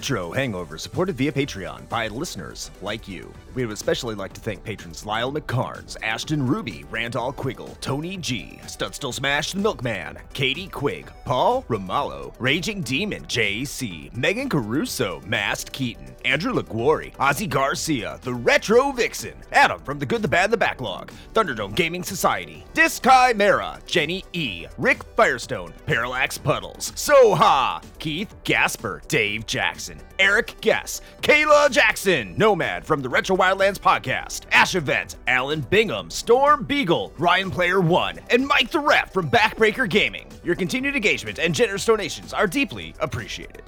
Retro Hangover, supported via Patreon by listeners like you. We would especially like to thank patrons Lyle McKarns, Ashton Ruby, Randall Quiggle, Tony G, Studstill Smash the Milkman, Katie Quigg, Paul Romalho, Raging Demon, JC, Meagan Caruso, Masked Keaton, Andrew Liguori, Ozzy Garcia, The Retro Vixen, Adam from The Good, the Bad, the Backlog, Thunderdome Gaming Society, Dischimera, Jenny E, Rick Firestone, Parallax Puddles, Soha, Keith Gasper, Dave Jackson, Eric Gess, Kayla Jackson, Nomad from the Retro Wildlands podcast, Ash Event, Alan Bingham, Storm Beagle, Ryan Player One, and Mike the Ref from Backbreaker Gaming. Your continued engagement and generous donations are deeply appreciated.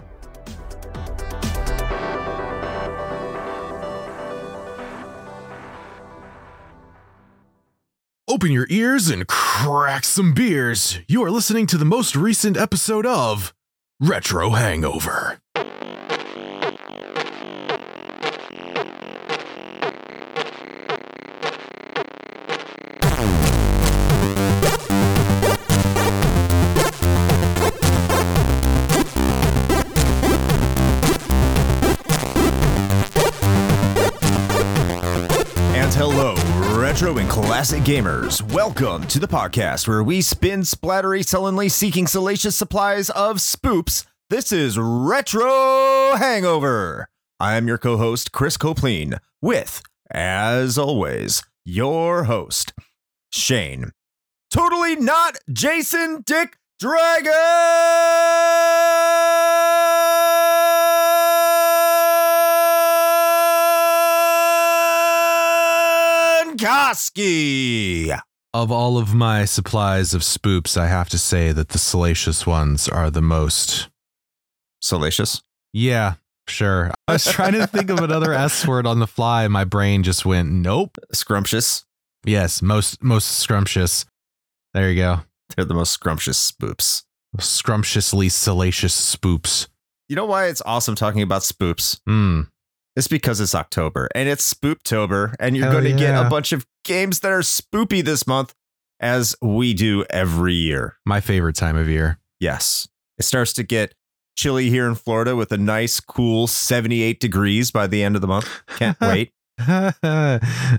Open your ears and crack some beers. You are listening to the most recent episode of Retro Hangover. Classic gamers. Welcome to the podcast where we spin splattery, sullenly seeking salacious supplies of spoops. This is Retro Hangover. I am your co host, Chris Copleen, with, as always, your host, Shane. Totally not Jason Dick Dragon Koski. Of all of my supplies of spoops, I have to say that the salacious ones are the most. Salacious. Yeah, sure. I was trying to think of another S word on the fly. My brain just went, nope. Scrumptious. Yes, most most scrumptious. There you go. They're the most scrumptious spoops. Scrumptiously salacious spoops. You know why it's awesome talking about spoops? Hmm. It's because it's October and it's Spooptober, and you're Hell going to get a bunch of games that are spoopy this month, as we do every year. My favorite time of year. Yes. It starts to get chilly here in Florida with a nice, cool 78 degrees by the end of the month. Can't wait. Uh,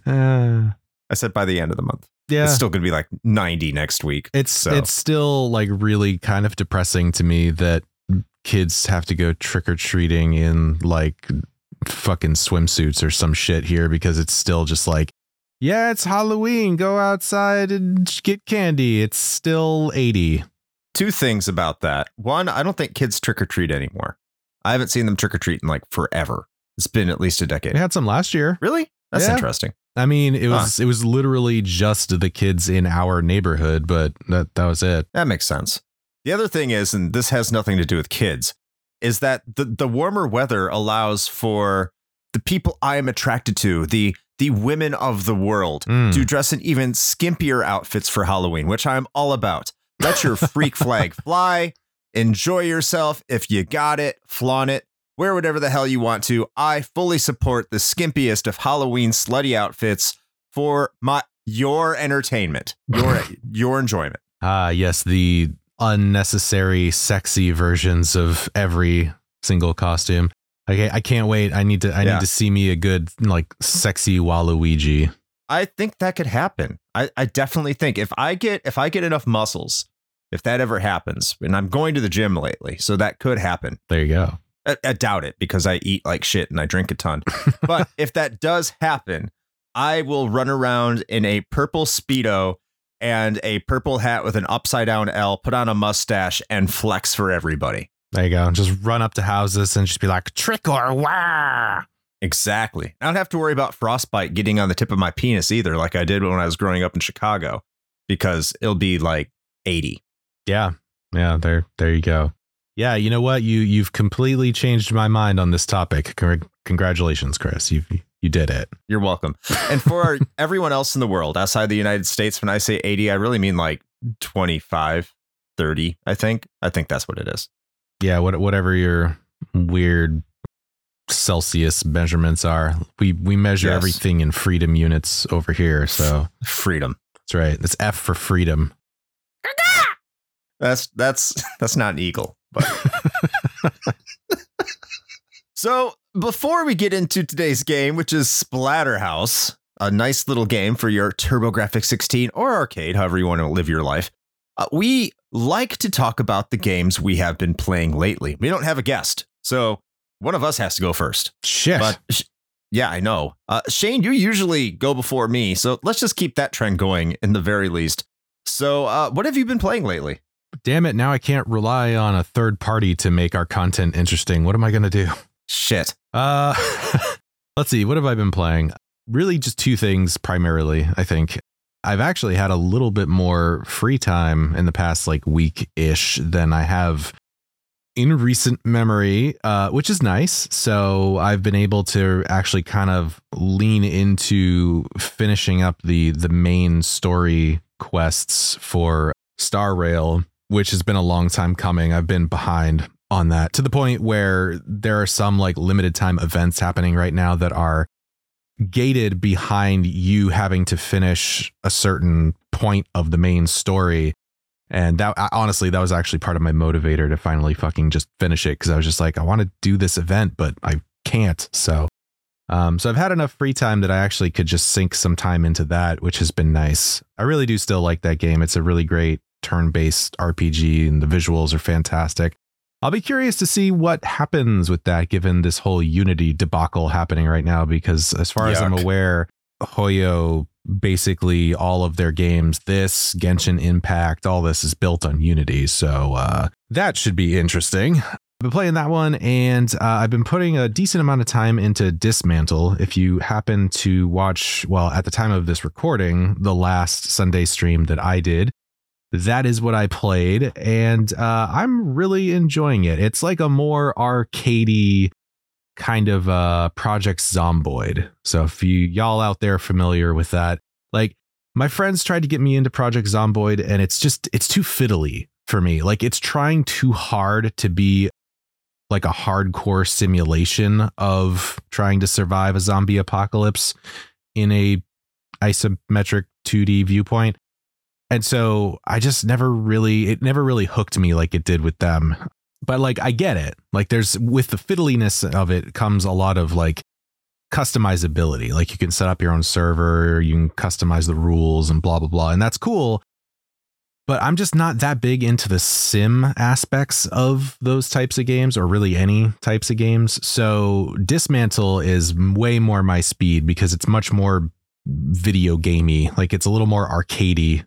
I said by the end of the month. yeah. It's still going to be like 90 next week. It's So- it's still like really kind of depressing to me that kids have to go trick or treating in like fucking swimsuits or some shit here because it's still just like yeah, it's Halloween. Go outside and get candy. It's still 80. Two things about that. One, I don't think kids trick or treat anymore. I haven't seen them trick or treat in like forever. It's been at least a decade. We had some last year. Really? That's Yeah. interesting. I mean, it was it was literally just the kids in our neighborhood, but that that was it. That makes sense. The other thing is, and this has nothing to do with kids, is that the, the warmer weather allows for the people I am attracted to, the the women of the world, Mm. to dress in even skimpier outfits for Halloween, which I'm all about. Let your freak flag fly. Enjoy yourself. If you got it, flaunt it. Wear whatever the hell you want to. I fully support the skimpiest of Halloween slutty outfits for my your entertainment, your your enjoyment. Ah, yes, the unnecessary sexy versions of every single costume. Okay, I can't wait. I need to I Yeah. need to see me a good like sexy Waluigi. I think that could happen. I, I definitely think if I get if I get enough muscles, if that ever happens, and I'm going to the gym lately, so that could happen. There you go. I, I doubt it because I eat like shit and I drink a ton. but if that does happen, I will run around in a purple speedo and a purple hat with an upside down L, put on a mustache, and flex for everybody. There you go. Just run up to houses and just be like trick or wah. Exactly. I don't have to worry about frostbite getting on the tip of my penis either, like I did when I was growing up in Chicago, because it'll be like 80. Yeah. Yeah, there there you go. Yeah, you know what? You you've completely changed my mind on this topic. Congratulations, Chris. You you did it. You're welcome. And for everyone else in the world outside the United States, when I say 80, I really mean like 25, 30, I think. I think that's what it is. Yeah, what whatever your weird Celsius measurements are. We we measure Yes. everything in freedom units over here. So Freedom. that's right. It's F for freedom. That's that's that's not an eagle, but So, before we get into today's game, which is Splatterhouse, a nice little game for your TurboGrafx 16 or arcade, however you want to live your life, uh, we like to talk about the games we have been playing lately. We don't have a guest, so one of us has to go first. Shit. But sh- yeah, I know. Uh, Shane, you usually go before me, so let's just keep that trend going in the very least. So, uh, what have you been playing lately? Damn it, now I can't rely on a third party to make our content interesting. What am I going to do? Shit. Uh let's see, what have I been playing? Really just two things primarily, I think. I've actually had a little bit more free time in the past like week-ish than I have in recent memory, uh, which is nice. So I've been able to actually kind of lean into finishing up the the main story quests for Star Rail, which has been a long time coming. I've been behind on that to the point where there are some like limited time events happening right now that are gated behind you having to finish a certain point of the main story. And that honestly, that was actually part of my motivator to finally fucking just finish it because I was just like, I want to do this event, but I can't. So, um, so I've had enough free time that I actually could just sink some time into that, which has been nice. I really do still like that game. It's a really great turn-based RPG, and the visuals are fantastic. I'll be curious to see what happens with that given this whole Unity debacle happening right now. Because as far Yuck. as I'm aware, Hoyo basically all of their games, this Genshin Impact, all this is built on Unity. So uh, that should be interesting. I've been playing that one, and uh, I've been putting a decent amount of time into Dysmantle. If you happen to watch, well, at the time of this recording, the last Sunday stream that I did, that is what I played, and uh, I'm really enjoying it. It's like a more arcadey kind of uh, Project Zomboid. So if you y'all out there familiar with that, like my friends tried to get me into Project Zomboid, and it's just it's too fiddly for me. Like it's trying too hard to be like a hardcore simulation of trying to survive a zombie apocalypse in a isometric 2D viewpoint. And so I just never really, it never really hooked me like it did with them. But like, I get it. Like, there's with the fiddliness of it comes a lot of like customizability. Like, you can set up your own server, you can customize the rules and blah, blah, blah. And that's cool. But I'm just not that big into the sim aspects of those types of games or really any types of games. So, Dysmantle is way more my speed because it's much more video gamey. Like, it's a little more arcadey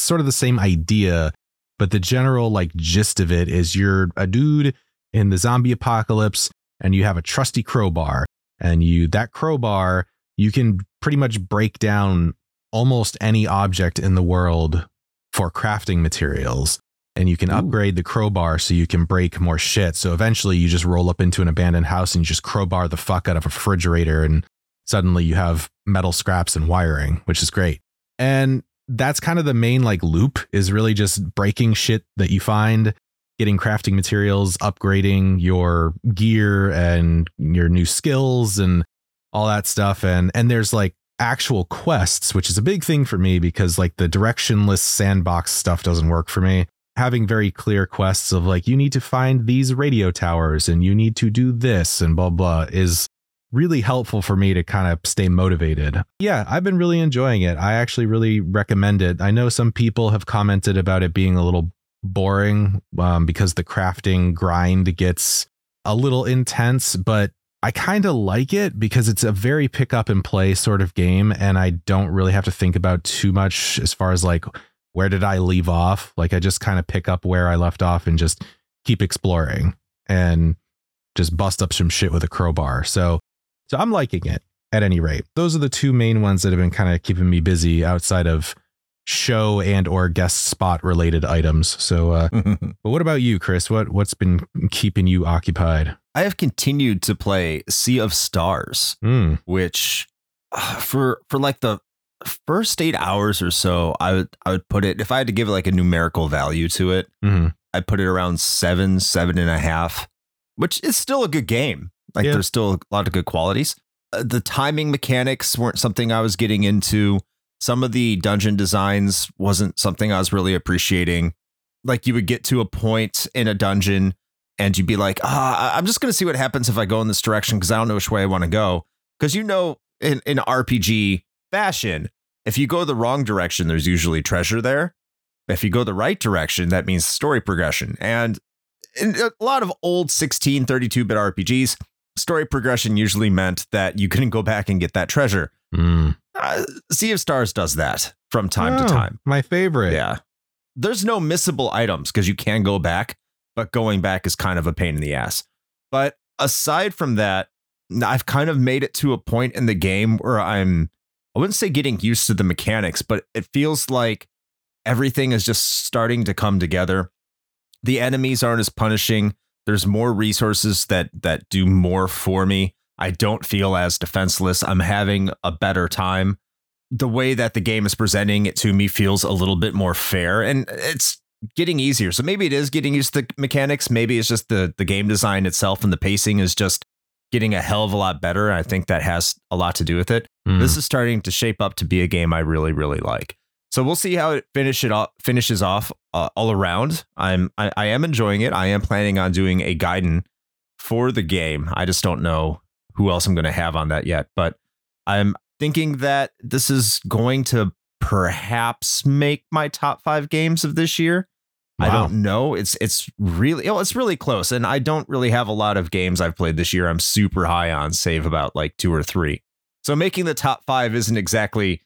sort of the same idea, but the general like gist of it is you're a dude in the zombie apocalypse and you have a trusty crowbar and you that crowbar you can pretty much break down almost any object in the world for crafting materials and you can Ooh. upgrade the crowbar so you can break more shit. So eventually you just roll up into an abandoned house and you just crowbar the fuck out of a refrigerator and suddenly you have metal scraps and wiring, which is great. And that's kind of the main like loop is really just breaking shit that you find, getting crafting materials, upgrading your gear and your new skills and all that stuff. And and there's like actual quests, which is a big thing for me because like the directionless sandbox stuff doesn't work for me. Having very clear quests of like you need to find these radio towers and you need to do this and blah blah is really helpful for me to kind of stay motivated. Yeah, I've been really enjoying it. I actually really recommend it. I know some people have commented about it being a little boring um, because the crafting grind gets a little intense, but I kind of like it because it's a very pick up and play sort of game. And I don't really have to think about too much as far as like, where did I leave off? Like, I just kind of pick up where I left off and just keep exploring and just bust up some shit with a crowbar. So so I'm liking it at any rate. Those are the two main ones that have been kind of keeping me busy outside of show and or guest spot related items. So uh but what about you, Chris? What what's been keeping you occupied? I have continued to play Sea of Stars, mm. which uh, for for like the first eight hours or so, I would I would put it if I had to give it like a numerical value to it, mm-hmm. I'd put it around seven, seven and a half, which is still a good game. Like yeah. there's still a lot of good qualities. Uh, the timing mechanics weren't something I was getting into. Some of the dungeon designs wasn't something I was really appreciating. Like you would get to a point in a dungeon and you'd be like, ah, I'm just going to see what happens if I go in this direction because I don't know which way I want to go. Because you know, in, in RPG fashion, if you go the wrong direction, there's usually treasure there. If you go the right direction, that means story progression. And in a lot of old 16, 32 bit RPGs, story progression usually meant that you couldn't go back and get that treasure. Mm. Uh, sea of Stars does that from time Oh, to time. My favorite. Yeah. There's no missable items because you can go back, but going back is kind of a pain in the ass. But aside from that, I've kind of made it to a point in the game where I'm, I wouldn't say getting used to the mechanics, but it feels like everything is just starting to come together. The enemies aren't as punishing. There's more resources that that do more for me. I don't feel as defenseless. I'm having a better time the way that the game is presenting it to me feels a little bit more fair and it's getting easier. So maybe it is getting used to the mechanics. Maybe it's just the the game design itself and the pacing is just getting a hell of a lot better. I think that has a lot to do with it. Mm. This is starting to shape up to be a game I really really like. So we'll see how it finish it off, finishes off uh, all around. I'm I, I am enjoying it. I am planning on doing a guidance for the game. I just don't know who else I'm going to have on that yet, but I'm thinking that this is going to perhaps make my top five games of this year. I don't know. It's it's really well, it's really close, and I don't really have a lot of games I've played this year. I'm super high on, save about like two or three. So making the top five isn't exactly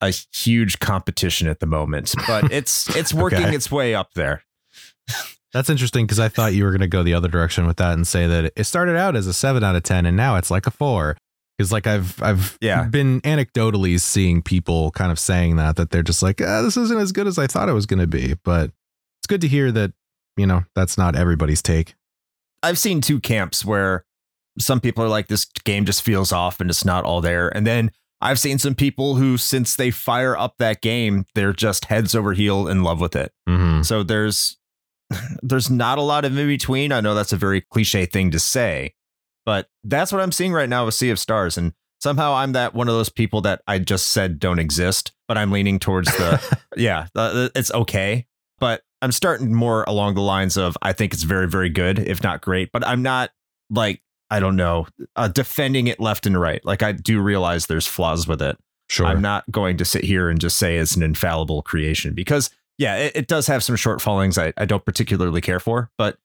a huge competition at the moment, but it's it's working Okay. its way up there. That's interesting because I thought you were going to go the other direction with that and say that it started out as a seven out of ten and now it's like a four. Because like I've I've Yeah. been anecdotally seeing people kind of saying that that they're just like ah, this isn't as good as I thought it was going to be. But it's good to hear that you know that's not everybody's take. I've seen two camps where some people are like, this game just feels off and it's not all there. And then I've seen some people who, since they fire up that game, they're just heads over heel in love with it. Mm-hmm. So there's there's not a lot of in between. I know that's a very cliche thing to say, but that's what I'm seeing right now with Sea of Stars. And somehow I'm that one of those people that I just said don't exist, but I'm leaning towards the yeah, the- it's okay. But I'm starting more along the lines of I think it's very, very good, if not great. But I'm not like I don't know, uh, defending it left and right. Like I do realize there's flaws with it. Sure. I'm not going to sit here and just say it's an infallible creation because yeah, it, it does have some shortfallings I, I don't particularly care for, but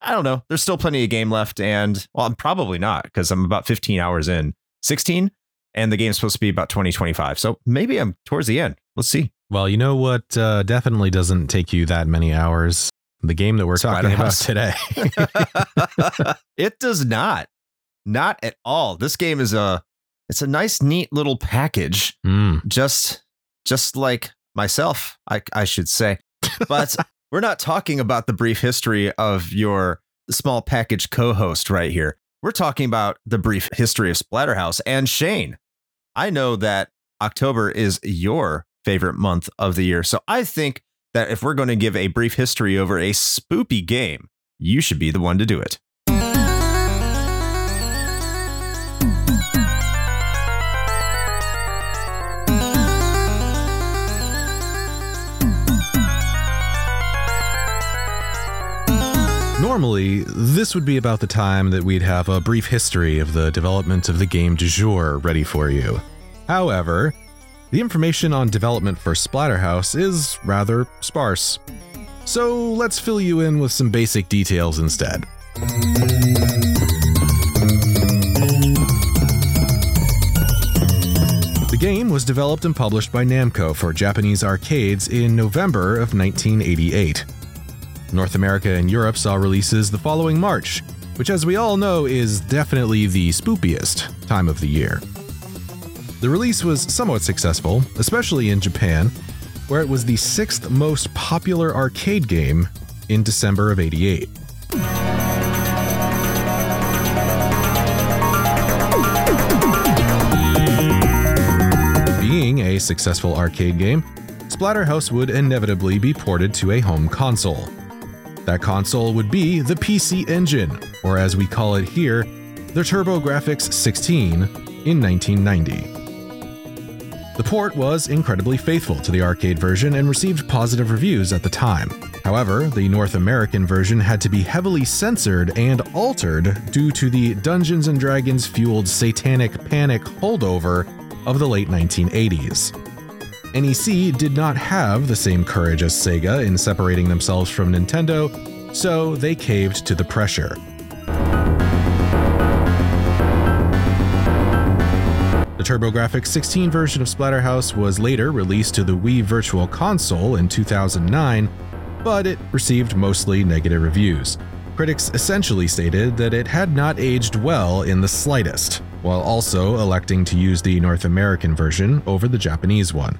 I don't know. There's still plenty of game left, and well, I'm probably not because I'm about 15 hours in, 16, and the game's supposed to be about 20, 25. So maybe I'm towards the end. Let's see. Well, you know what uh, definitely doesn't take you that many hours? The game that we're talking about today. it does not, not at all. This game is a, it's a nice, neat little package. Mm. just just like myself i i should say but we're not talking about the brief history of your small package co-host right here we're talking about the brief history of splatterhouse and shane i know that october is your favorite month of the year so i think that if we're going to give a brief history over a spoopy game you should be the one to do it Normally, this would be about the time that we'd have a brief history of the development of the game du jour ready for you. However, the information on development for Splatterhouse is rather sparse. So let's fill you in with some basic details instead. The game was developed and published by Namco for Japanese arcades in November of 1988. North America and Europe saw releases the following March, which, as we all know, is definitely the spoopiest time of the year. The release was somewhat successful, especially in Japan, where it was the sixth most popular arcade game in December of 88. Being a successful arcade game, Splatterhouse would inevitably be ported to a home console. That console would be the PC Engine, or as we call it here, the TurboGrafx 16 in 1990. The port was incredibly faithful to the arcade version and received positive reviews at the time. However, the North American version had to be heavily censored and altered due to the Dungeons and Dragons fueled satanic panic holdover of the late 1980s. NEC did not have the same courage as Sega in separating themselves from Nintendo, so they caved to the pressure. The TurboGrafx 16 version of Splatterhouse was later released to the Wii Virtual Console in 2009, but it received mostly negative reviews. Critics essentially stated that it had not aged well in the slightest, while also electing to use the North American version over the Japanese one.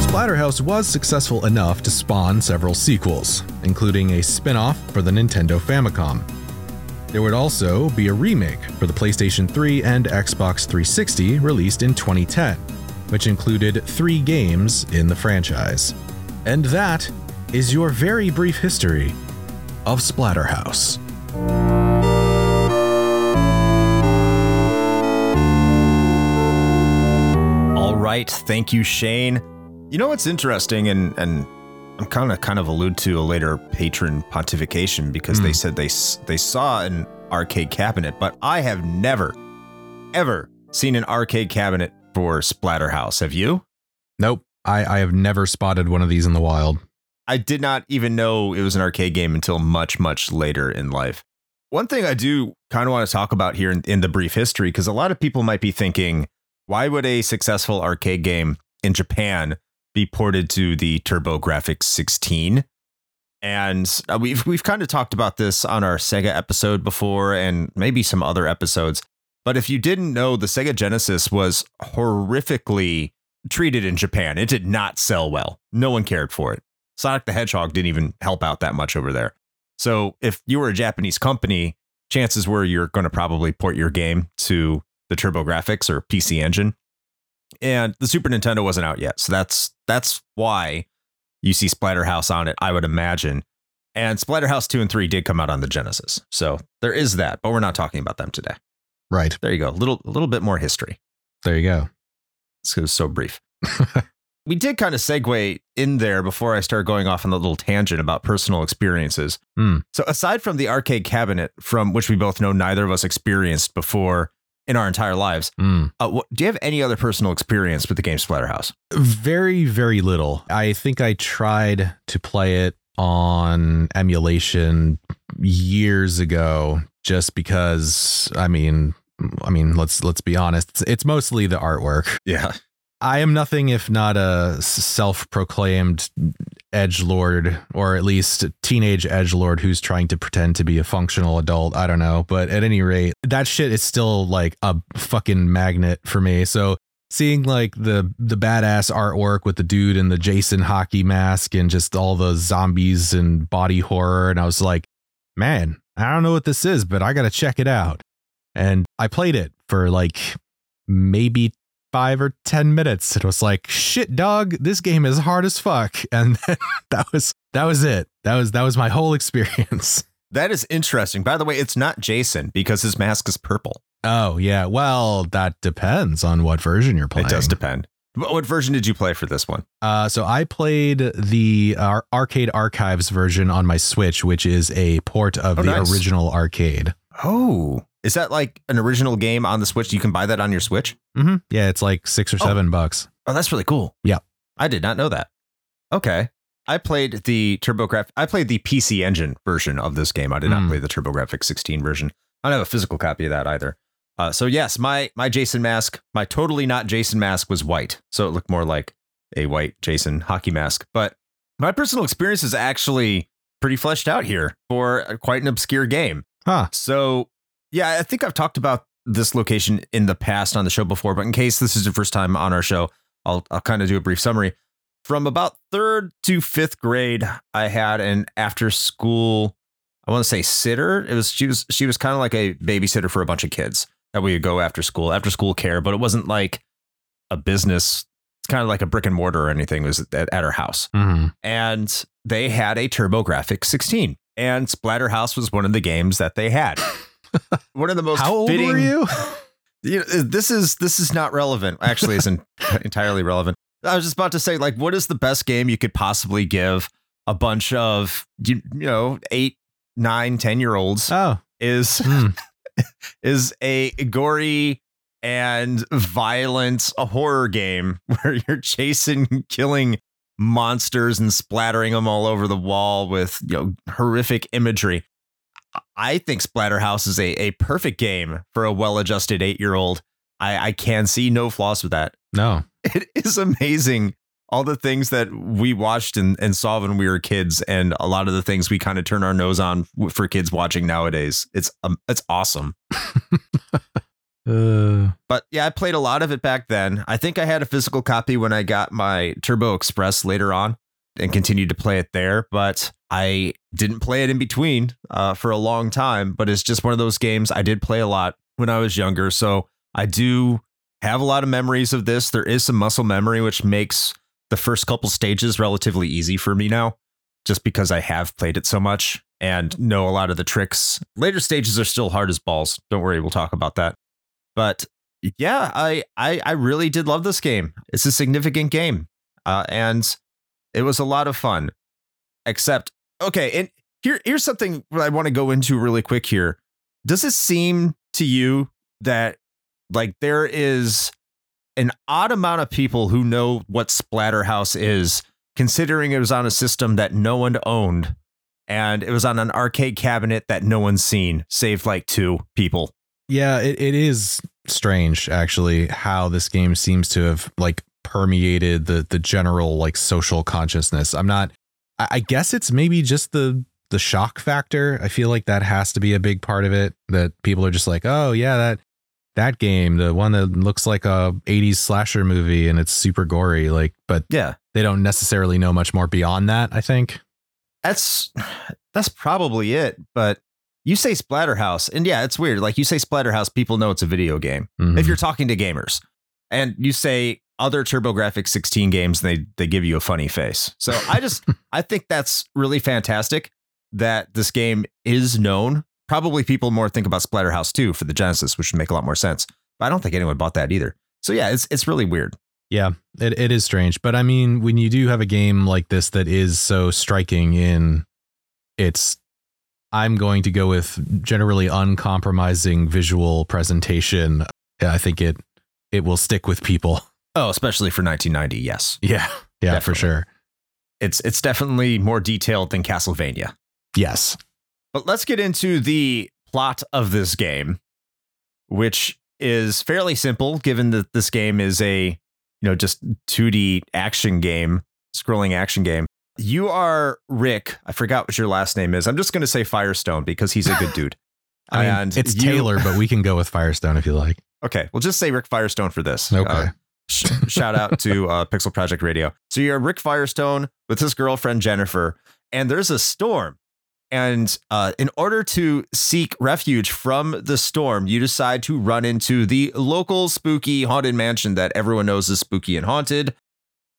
Splatterhouse was successful enough to spawn several sequels, including a spin off for the Nintendo Famicom. There would also be a remake for the PlayStation 3 and Xbox 360 released in 2010, which included three games in the franchise. And that is your very brief history of Splatterhouse. All right, thank you, Shane. You know what's interesting, and and I'm kind of kind of allude to a later patron pontification because they Hmm. said they they saw an arcade cabinet, but I have never, ever seen an arcade cabinet for Splatterhouse. Have you? Nope, I, I have never spotted one of these in the wild. I did not even know it was an arcade game until much, much later in life. One thing I do kind of want to talk about here in, in the brief history, because a lot of people might be thinking, why would a successful arcade game in Japan be ported to the TurboGrafx 16? And uh, we've we've kind of talked about this on our Sega episode before, and maybe some other episodes. But if you didn't know, the Sega Genesis was horrifically treated in Japan. It did not sell well. No one cared for it. Sonic the Hedgehog didn't even help out that much over there. So if you were a Japanese company, chances were you're going to probably port your game to the TurboGrafx or PC Engine. And the Super Nintendo wasn't out yet. So that's that's why you see Splatterhouse on it, I would imagine. And Splatterhouse 2 and 3 did come out on the Genesis. So there is that, but we're not talking about them today. Right, There you go. A little a little bit more history. there you go. It was so brief. we did kind of segue in there before I start going off on the little tangent about personal experiences. Hmm. So, aside from the arcade cabinet, from which we both know neither of us experienced before in our entire lives, Mm. uh, what, do you have any other personal experience with the game Splatterhouse? Very, very little. I think I tried to play it on emulation years ago just because I mean I mean let's let's be honest it's, it's mostly the artwork. Yeah. I am nothing if not a self-proclaimed edge lord or at least teenage edge lord who's trying to pretend to be a functional adult. I don't know, but at any rate, that shit is still like a fucking magnet for me. So seeing like the the badass artwork with the dude in the Jason hockey mask and just all the zombies and body horror and I was like, "Man, I don't know what this is, but I got to check it out." And I played it for like maybe five or ten minutes. It was like, shit, dog, this game is hard as fuck. And that was that was it. That was that was my whole experience. That is interesting. By the way, it's not Jason because his mask is purple. Oh yeah. Well, that depends on what version you're playing. It does depend. What version did you play for this one? Uh, so I played the uh, Arcade Archives version on my Switch, which is a port of Oh, the nice. original arcade. Oh, is that like an original game on the Switch? You can buy that on your Switch? hmm Yeah, it's like six or Oh. seven bucks. Oh, that's really cool. Yeah. I did not know that. Okay. I played the TurboGrafx. I played the PC Engine version of this game. I did not Hmm. play the TurboGrafx 16 version. I don't have a physical copy of that either. Uh, so yes, my my Jason mask, my totally not Jason mask was white, so it looked more like a white Jason hockey mask. But my personal experience is actually pretty fleshed out here for quite an obscure game. Huh. So, yeah, I think I've talked about this location in the past on the show before, but in case this is your first time on our show, I'll I'll kind of do a brief summary. From about third to fifth grade, I had an after school, I want to say sitter. It was she was she was kind of like a babysitter for a bunch of kids that we would go after school, after school care, but it wasn't like a business. It's kind of like a brick and mortar or anything. It was at, at her house hmm and they had a TurboGrafx 16, and Splatterhouse was one of the games that they had. One of the most How old fitting. were you? You know, this is this is not relevant. Actually, isn't entirely relevant. I was just about to say, like, what is the best game you could possibly give a bunch of you, you know eight, nine, ten year olds? Oh, is hmm. is a gory and violent a horror game where you're chasing, killing monsters and splattering them all over the wall with you know horrific imagery. I think Splatterhouse is a, a perfect game for a well-adjusted eight-year-old. I, I can see no flaws with that. no. It is amazing all the things that we watched and, and saw when we were kids, and a lot of the things we kind of turn our nose on for kids watching nowadays. It's um, it's awesome. Uh, But yeah, I played a lot of it back then. I think I had a physical copy when I got my Turbo Express later on and continued to play it there. But I didn't play it in between uh, for a long time. But it's just one of those games I did play a lot when I was younger. So I do have a lot of memories of this. There is some muscle memory, which makes the first couple stages relatively easy for me now, just because I have played it so much and know a lot of the tricks. Later stages are still hard as balls. Don't worry, we'll talk about that. But yeah, I, I I really did love this game. It's a significant game, uh, and it was a lot of fun. Except, okay, and here here's something I want to go into really quick. Here, does it seem to you that like there is an odd amount of people who know what Splatterhouse is, considering it was on a system that no one owned, and it was on an arcade cabinet that no one's seen, save like two people. yeah, it, it is strange actually how this game seems to have like permeated the the general like social consciousness. I'm not. I, I guess it's maybe just the the shock factor. I feel like that has to be a big part of it. That people are just like, oh yeah, that that game, the one that looks like a 80s slasher movie and it's super gory. Like, but Yeah. they don't necessarily know much more beyond that. I think. that's that's probably it. But you say Splatterhouse, and yeah, it's weird. Like you say Splatterhouse, people know it's a video game. Mhm. If you're talking to gamers, and you say other TurboGrafx 16 games, they they give you a funny face. So I just I think that's really fantastic that this game is known. Probably people more think about Splatterhouse 2 for the Genesis, which would make a lot more sense. But I don't think anyone bought that either. So yeah, it's it's really weird. Yeah, it, it is strange. But I mean, when you do have a game like this that is so striking in its, I'm going to go with generally uncompromising visual presentation. I think it it will stick with people. Oh, especially for 1990. Yes, Yeah, yeah, for sure. it's it's definitely more detailed than Castlevania. Yes. But let's get into the plot of this game, which is fairly simple given that this game is a, you know, just 2D action game, scrolling action game. You are Rick. I forgot what your last name is. I'm just going to say Firestone because he's a good dude. I mean, And it's you- Taylor, but we can go with Firestone if you like. Okay, we'll just say Rick Firestone for this. Okay. Uh, sh- shout out to uh, Pixel Project Radio. So you're Rick Firestone with his girlfriend Jennifer, and there's a storm. And uh, in order to seek refuge from the storm, you decide to run into the local spooky haunted mansion that everyone knows is spooky and haunted.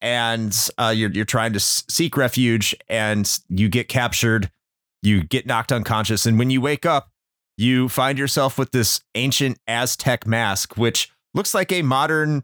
And uh, you're you're trying to seek refuge, and you get captured. You get knocked unconscious, and when you wake up, you find yourself with this ancient Aztec mask, which looks like a modern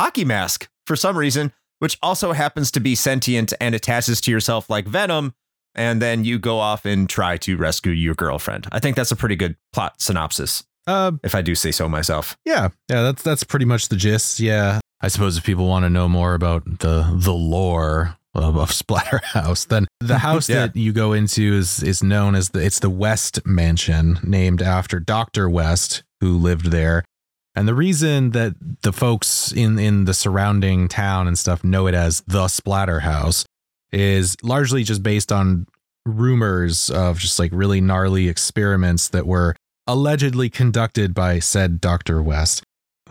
hockey mask for some reason, which also happens to be sentient and attaches to yourself like venom. And then you go off and try to rescue your girlfriend. I think that's a pretty good plot synopsis, Uh, if I do say so myself. yeah, yeah. That's that's pretty much the gist. Yeah. I suppose if people want to know more about the the lore of, of Splatterhouse, then the house Yeah. that you go into is is known as the it's the West Mansion, named after Doctor West, who lived there. And the reason that the folks in in the surrounding town and stuff know it as the Splatterhouse is largely just based on rumors of just like really gnarly experiments that were allegedly conducted by said Dr. West,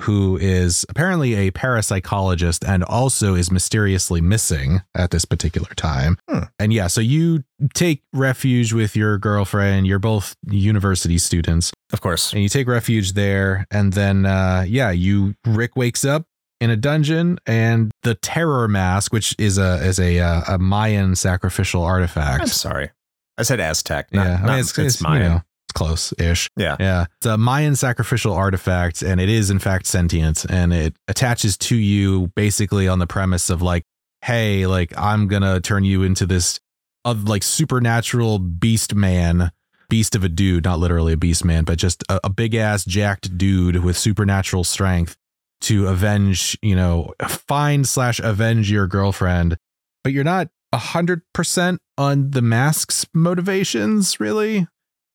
who is apparently a parapsychologist and also is mysteriously missing at this particular time. Hmm. And yeah, so you take refuge with your girlfriend. You're both university students, Of course. and you take refuge there. And then, uh, yeah, you Rick wakes up in a dungeon, and the terror mask, which is a is a uh, a Mayan sacrificial artifact. I'm sorry. I said Aztec. Not, yeah, I not- mean, it's, it's, you Mayan. know, close ish. Yeah. Yeah. It's a Mayan sacrificial artifact, and it is, in fact, sentient. And it attaches to you basically on the premise of like, hey, like, I'm going to turn you into this of like supernatural beast man, beast of a dude, not literally a beast man, but just a, a big ass jacked dude with supernatural strength to avenge, you know, find slash avenge your girlfriend. But you're not a hundred percent on the mask's motivations, really.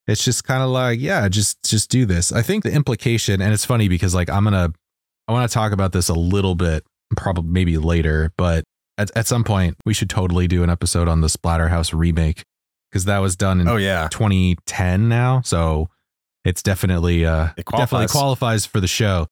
It's just kind of like, yeah, just just do this. I think the implication, and it's funny because like I'm gonna I want to talk about this a little bit, probably maybe later, but at, at some point we should totally do an episode on the Splatterhouse remake because that was done in Oh yeah. 2010 now. So it's definitely uh It definitely qualifies. qualifies for the show.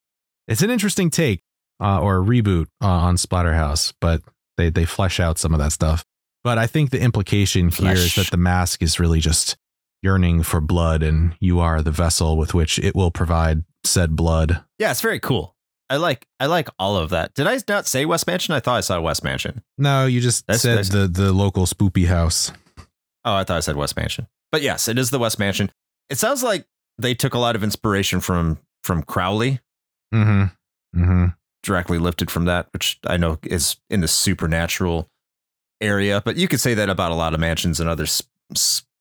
It's an interesting take uh, or a reboot uh, on Splatterhouse, but they they flesh out some of that stuff. But I think the implication here is Flesh. that the mask is really just yearning for blood, and you are the vessel with which it will provide said blood. Yeah, it's very cool. I like I like all of that. Did I not say West Mansion? I thought I saw West Mansion. No, you just That's- said the the local spoopy house. Oh, I thought I said West Mansion. But yes, it is the West Mansion. It sounds like they took a lot of inspiration from from Crowley, Mm-hmm. Mm-hmm. directly lifted from that, which I know is in the supernatural area. But you could say that about a lot of mansions and other s-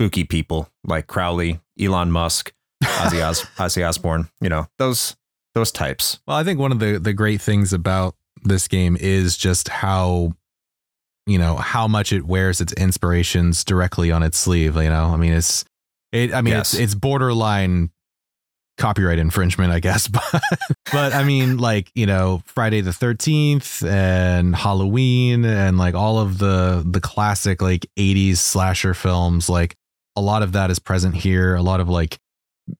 spooky people like Crowley, Elon Musk, Ozzy, Os- Ozzy Osbourne. You know those those types. Well, I think one of the the great things about this game is just how you know how much it wears its inspirations directly on its sleeve. You know, I mean, it's it. I mean, Yes. it's it's borderline copyright infringement, I guess. But but I mean, like you know, Friday the Thirteenth and Halloween and like all of the the classic like '80s slasher films. Like a lot of that is present here. A lot of like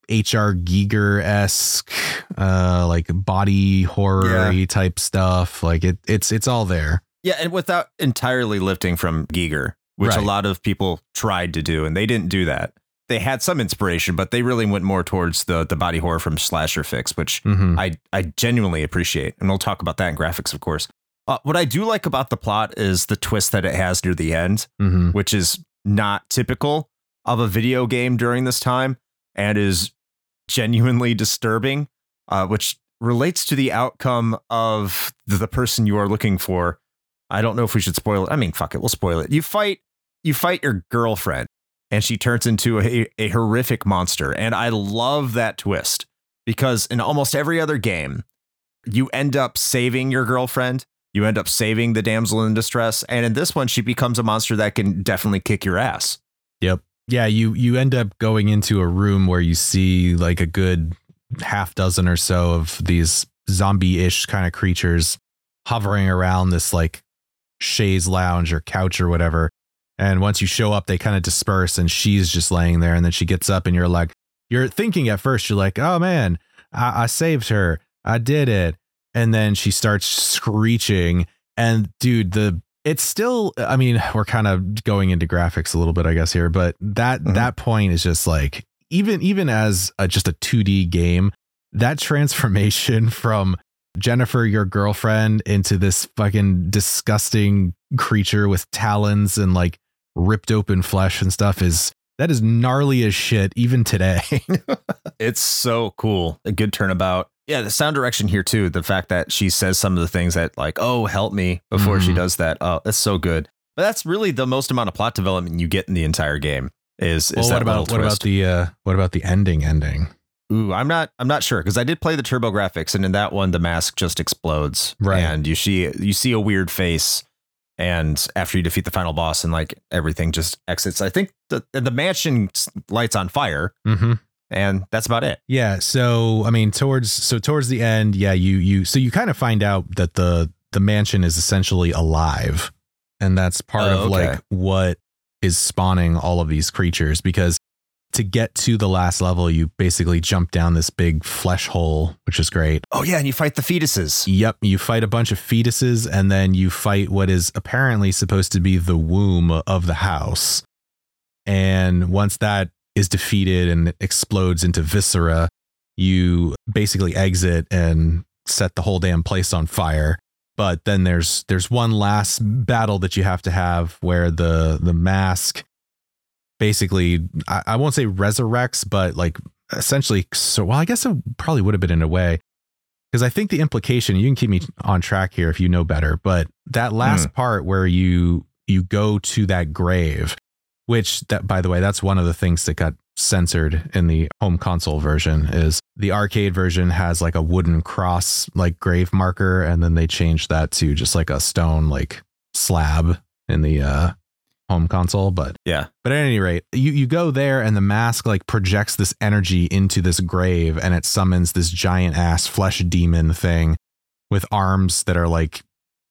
HR Giger esque, uh, like body horror type stuff. Like it, it's it's all there. Yeah, and without entirely lifting from Giger, which a lot of people tried to do, and they didn't do that. They had some inspiration, but they really went more towards the the body horror from Slasher Fix, which Mm-hmm. I I genuinely appreciate, and we'll talk about that in graphics, of course. Uh, what I do like about the plot is the twist that it has near the end, Mm-hmm. which is not typical of a video game during this time, and is genuinely disturbing, uh, which relates to the outcome of the, person you are looking for. I don't know if we should spoil it. I mean, fuck it, we'll spoil it. You fight, you fight your girlfriend, and she turns into a, a horrific monster. And I love that twist because in almost every other game, you end up saving your girlfriend. You end up saving the damsel in distress, and in this one, she becomes a monster that can definitely kick your ass. Yeah, you you end up going into a room where you see like a good half dozen or so of these zombie-ish kind of creatures hovering around this like chaise lounge or couch or whatever. And once you show up, they kind of disperse, and she's just laying there. And then she gets up, and you're like, you're thinking at first, you're like, oh man, I, I saved her, I did it. And then she starts screeching, and dude, the it's still i mean we're kind of going into graphics a little bit i guess here but that Mhm. that point is just like even even as a, just a 2d game that transformation from jennifer your girlfriend into this fucking disgusting creature with talons and like ripped open flesh and stuff is that is gnarly as shit even today It's so cool. A good turnabout. Yeah, the sound direction here too. The fact that she says some of the things that like, "Oh, help me" before she Mhm. does that. Oh, that's so good. But that's really the most amount of plot development you get in the entire game. Is is well, that what about what about the uh what about the ending ending Ooh, I'm not. I'm not sure because I did play the TurboGrafx, and in that one, the mask just explodes, Right. And you see you see a weird face, and after you defeat the final boss, and like everything just exits. I think the the mansion lights on fire, mm-hmm and that's about it. Yeah, so I mean towards so towards the end, yeah, you you so you kind of find out that the the mansion is essentially alive. And that's part Oh, of okay. like what is spawning all of these creatures because to get to the last level, you basically jump down this big flesh hole, which is great. Oh yeah, and you fight the fetuses. Yep, you fight a bunch of fetuses and then you fight what is apparently supposed to be the womb of the house. And once that is defeated and explodes into viscera, you basically exit and set the whole damn place on fire. But then there's there's one last battle that you have to have where the the mask basically I, I won't say resurrects, but like essentially so well, I guess it probably would have been in a way. Because I think the implication, you can keep me on track here if you know better, but that last Hmm. part where you you go to that grave, which that by the way, that's one of the things that got censored in the home console version is the arcade version has like a wooden cross like grave marker and then they changed that to just like a stone like slab in the uh home console but Yeah. but at any rate you you go there and the mask like projects this energy into this grave and it summons this giant ass flesh demon thing with arms that are like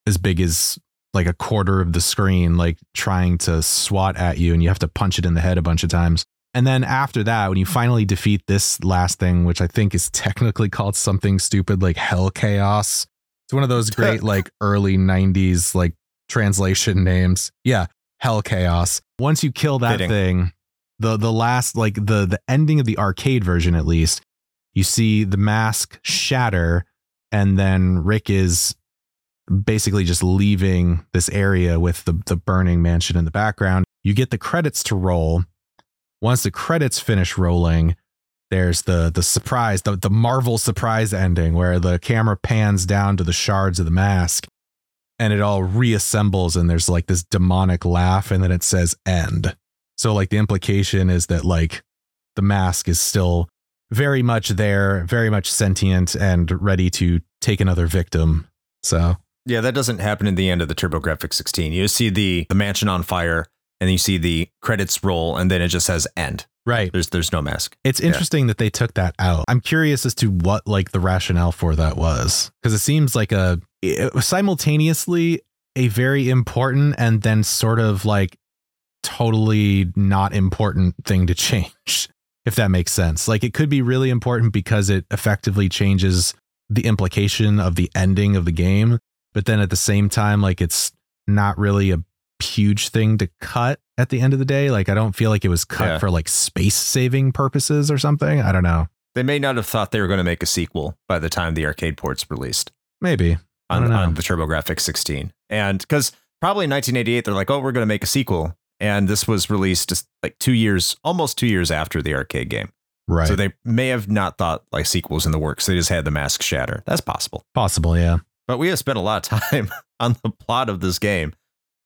as big as like a quarter of the screen like trying to swat at you and you have to punch it in the head a bunch of times. And then after that when you finally defeat this last thing which i think is technically called something stupid like hell chaos it's one of those great like early 90s like translation names. Yeah hell chaos. Once you kill that Fitting. thing the the last like the the ending of the arcade version at least you see the mask shatter and then rick is basically just leaving this area with the the burning mansion in the background. You get the credits to roll. Once the credits finish rolling there's the the surprise the, the marvel surprise ending where the camera pans down to the shards of the mask and it all reassembles and there's like this demonic laugh and then it says end. So like the implication is that like the mask is still very much there very much sentient and ready to take another victim. So Yeah, that doesn't happen in the end of the TurboGrafx 16. You see the the mansion on fire, and then you see the credits roll, and then it just says end. right There's there's no mask. It's interesting that they took that out. I'm curious as to what like the rationale for that was because it seems like a it was simultaneously a very important and then sort of like totally not important thing to change if that makes sense. Like it could be really important because it effectively changes the implication of the ending of the game, but then at the same time like it's not really a huge thing to cut at the end of the day. Like I don't feel like it was cut Yeah. for like space saving purposes or something. I don't know. They may not have thought they were going to make a sequel by the time the arcade port's released Maybe. I on, don't know. on the TurboGrafx 16. And because probably in 1988, they're like, oh, we're going to make a sequel. And this was released just like two years, almost two years after the arcade game. Right. So they may have not thought like sequels in the works. They just had the mask shatter. That's possible. Possible, yeah. But we have spent a lot of time on the plot of this game,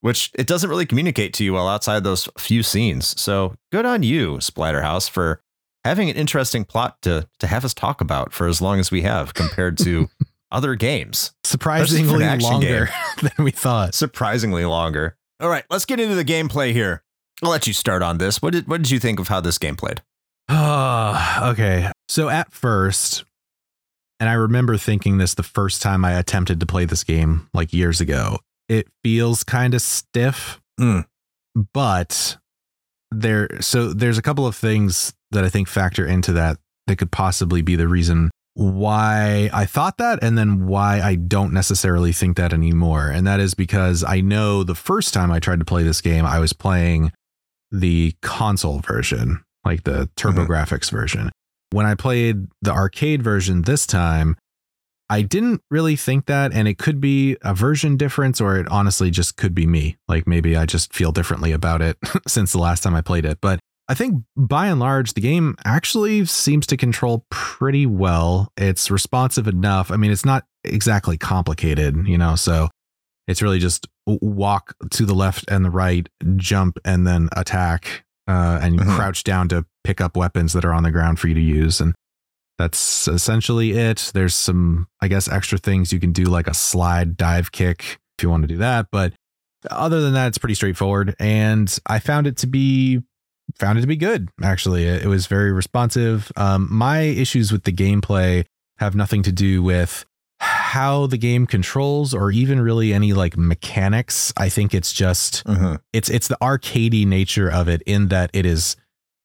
which it doesn't really communicate to you well outside those few scenes. So good on you, Splatterhouse, for having an interesting plot to to have us talk about for as long as we have compared to other games. Surprisingly longer than we thought. Surprisingly longer. All right, let's get into the gameplay here. I'll let you start on this. What did what did you think of how this game played? Okay. So at first, and I remember thinking this the first time I attempted to play this game like years ago, it feels kind of stiff, Hmm. but there, so there's a couple of things that I think factor into that that could possibly be the reason why I thought that and then why I don't necessarily think that anymore. And that is because I know the first time I tried to play this game, I was playing the console version, like the TurboGrafx version. When I played the arcade version this time, I didn't really think that, and it could be a version difference, or it honestly just could be me. Like maybe I just feel differently about it since the last time I played it. But I think by and large, the game actually seems to control pretty well. It's responsive enough. I mean, it's not exactly complicated, you know, so it's really just walk to the left and the right, jump, and then attack, uh, and Mhm. crouch down to pick up weapons that are on the ground for you to use. And that's essentially it. There's some, I guess, extra things you can do, like a slide dive kick if you want to do that. But other than that, it's pretty straightforward. And I found it to be found it to be good. Actually, it, it was very responsive. Um, my issues with the gameplay have nothing to do with how the game controls or even really any like mechanics. I think it's just Mm-hmm. it's it's the arcadey nature of it in that it is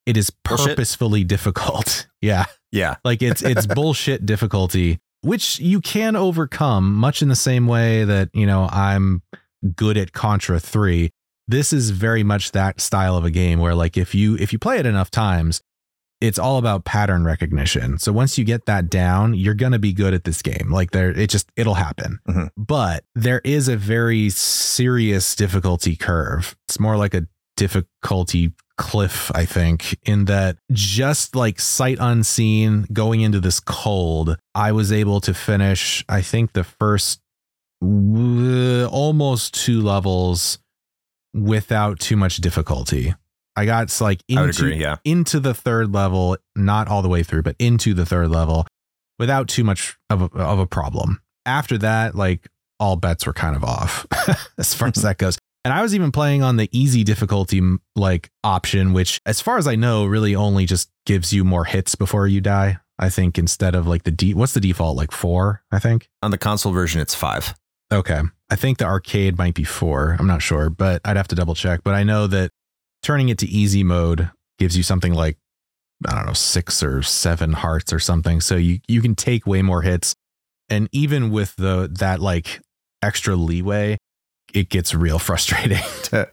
it is Bullshit. purposefully difficult. Yeah. Yeah. Like it's it's bullshit difficulty, which you can overcome much in the same way that, you know, I'm good at Contra 3. This is very much that style of a game where like if you if you play it enough times, it's all about pattern recognition. So once you get that down, you're going to be good at this game. Like there it just it'll happen. Mhm. But there is a very serious difficulty curve. It's more like a difficulty cliff, I think, in that just like sight unseen going into this cold, I was able to finish, I think, the first almost two levels without too much difficulty. I got like into, agree. Yeah. into the third level, not all the way through, but into the third level without too much of a, of a problem. After that, like all bets were kind of off as far as that goes. And I was even playing on the easy difficulty like option, which, as far as I know, really only just gives you more hits before you die. I think instead of like the D, what's the default? Like four, I think. On the console version, it's five. Okay. I think the arcade might be four. I'm not sure, but I'd have to double check. But I know that turning it to easy mode gives you something like, I don't know, six or seven hearts or something. So you, you can take way more hits. And even with the that like extra leeway, it gets real frustrating.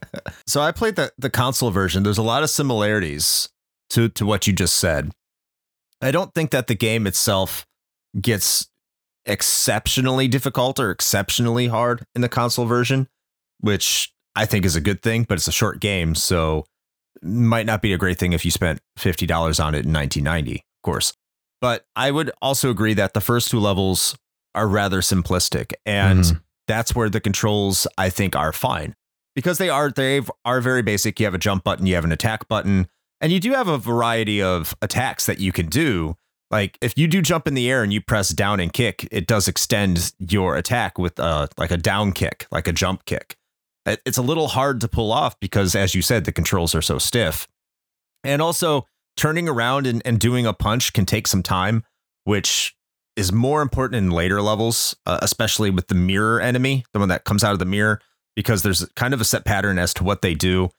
so I played the the console version. There's a lot of similarities to to what you just said. I don't think that the game itself gets exceptionally difficult or exceptionally hard in the console version, which I think is a good thing, but it's a short game, so might not be a great thing if you spent $50 on it in 1990, of course. But I would also agree that the first two levels are rather simplistic and Mhm. that's where the controls I think are fine because they are they are very basic. You have a jump button, you have an attack button, and you do have a variety of attacks that you can do. Like if you do jump in the air and you press down and kick, it does extend your attack with a like a down kick, like a jump kick. It- It's a little hard to pull off because as you said, the controls are so stiff. And also turning around and, and doing a punch can take some time, which is more important in later levels, uh, especially with the mirror enemy, the one that comes out of the mirror, because there's kind of a set pattern as to what they do.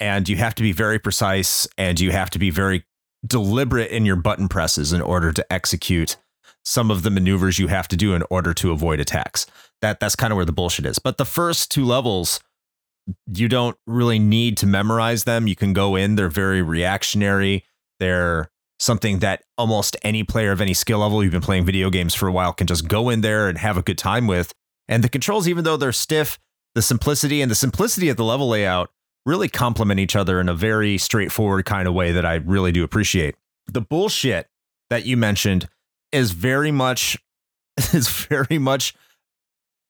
And you have to be very precise and you have to be very deliberate in your button presses in order to execute some of the maneuvers you have to do in order to avoid attacks. That that's kind of where the bullshit is. But the first two levels, you don't really need to memorize them. You can go in, they're very reactionary. They're something that almost any player of any skill level you've been playing video games for a while can just go in there and have a good time with. And the controls, even though they're stiff, the simplicity and the simplicity of the level layout really complement each other in a very straightforward kind of way that I really do appreciate. The bullshit that you mentioned is very much is very much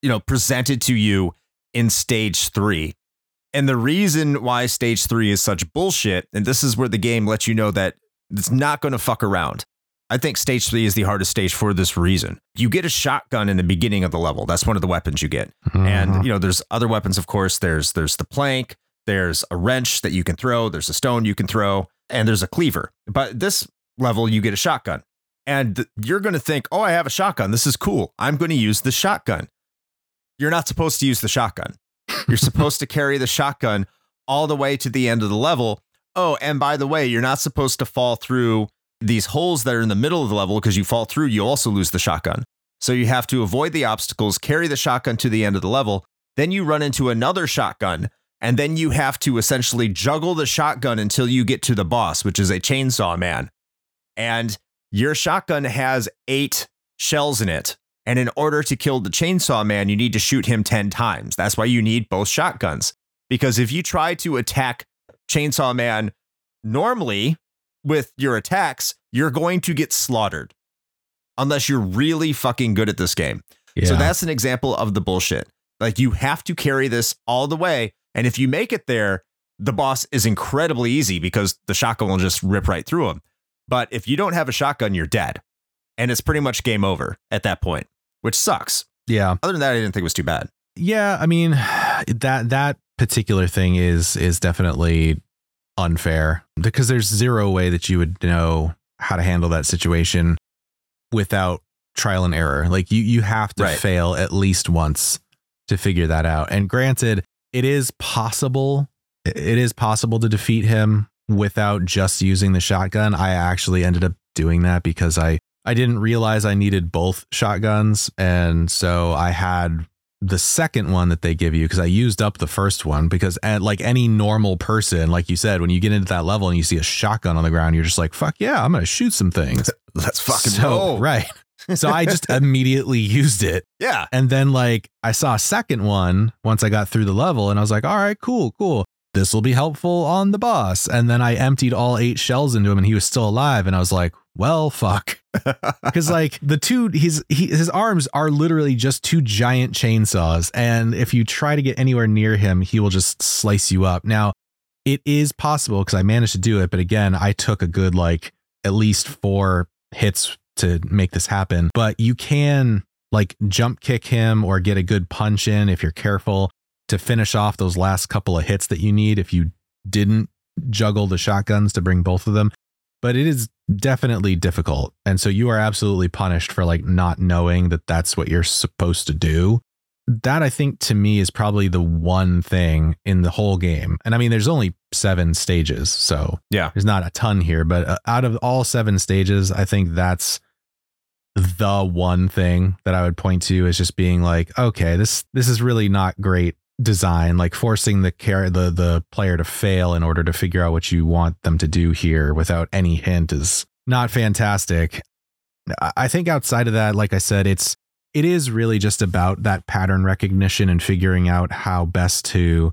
you know presented to you in stage 3. And the reason why stage 3 is such bullshit and this is where the game lets you know that it's not going to fuck around. I think stage 3 is the hardest stage for this reason. You get a shotgun in the beginning of the level. That's one of the weapons you get. Mhm. and you know there's other weapons of course. There's there's the plank. There's a wrench that you can throw. There's a stone you can throw. And there's a cleaver. But this level you get a shotgun. And you're going to think oh i have a shotgun. This is cool. I'm going to use the shotgun. You're not supposed to use the shotgun you're supposed to carry the shotgun all the way to the end of the level oh and by the way you're not supposed to fall through these holes that are in the middle of the level because you fall through you also lose the shotgun so you have to avoid the obstacles, carry the shotgun to the end of the level. Then you run into another shotgun, and then you have to essentially juggle the shotgun until you get to the boss, which is a chainsaw man. And your shotgun has eight shells in it. And in order to kill the chainsaw man, you need to shoot him 10 times. That's why you need both shotguns. Because if you try to attack Chainsaw Man normally with your attacks, you're going to get slaughtered unless you're really fucking good at this game. yeah. So that's an example of the bullshit. Like you have to carry this all the way. And if you make it there, the boss is incredibly easy because the shotgun will just rip right through him. But if you don't have a shotgun, you're dead. And it's pretty much game over at that point, which sucks. yeah. Other than that, I didn't think it was too bad. Yeah, I mean that that particular thing is is definitely unfair because there's zero way that you would know how to handle that situation without trial and error. Like you you have to Right. fail at least once to figure that out. And granted, it is possible it is possible to defeat him without just using the shotgun. I actually ended up doing that because I I didn't realize I needed both shotguns and so I had the second one that they give you because I used up the first one because at like any normal person like you said when you get into that level and you see a shotgun on the ground you're just like fuck yeah I'm going to shoot some things. Let's fucking so. Right. So I just immediately used it Yeah. and then like I saw a second one once I got through the level and I was like, all right, cool, cool. this will be helpful on the boss. And then I emptied all eight shells into him and he was still alive. And I was like, well, fuck. Because like the two, he's he, his arms are literally just two giant chainsaws, and if you try to get anywhere near him, he will just slice you up. Now, it is possible because I managed to do it, but again, I took a good like at least four hits to make this happen. But you can like jump kick him or get a good punch in if you're careful to finish off those last couple of hits that you need if you didn't juggle the shotguns to bring both of them. But it is definitely difficult. And so you are absolutely punished for like not knowing that that's what you're supposed to do. That I think to me is probably the one thing in the whole game. And I mean, there's only seven stages. So Yeah. there's not a ton here, but uh, out of all seven stages, I think that's the one thing that I would point to as just being like, okay, this this is really not great design, like forcing the care the the player to fail in order to figure out what you want them to do here without any hint is not fantastic. I- think outside of that, like I said, it's it is really just about that pattern recognition and figuring out how best to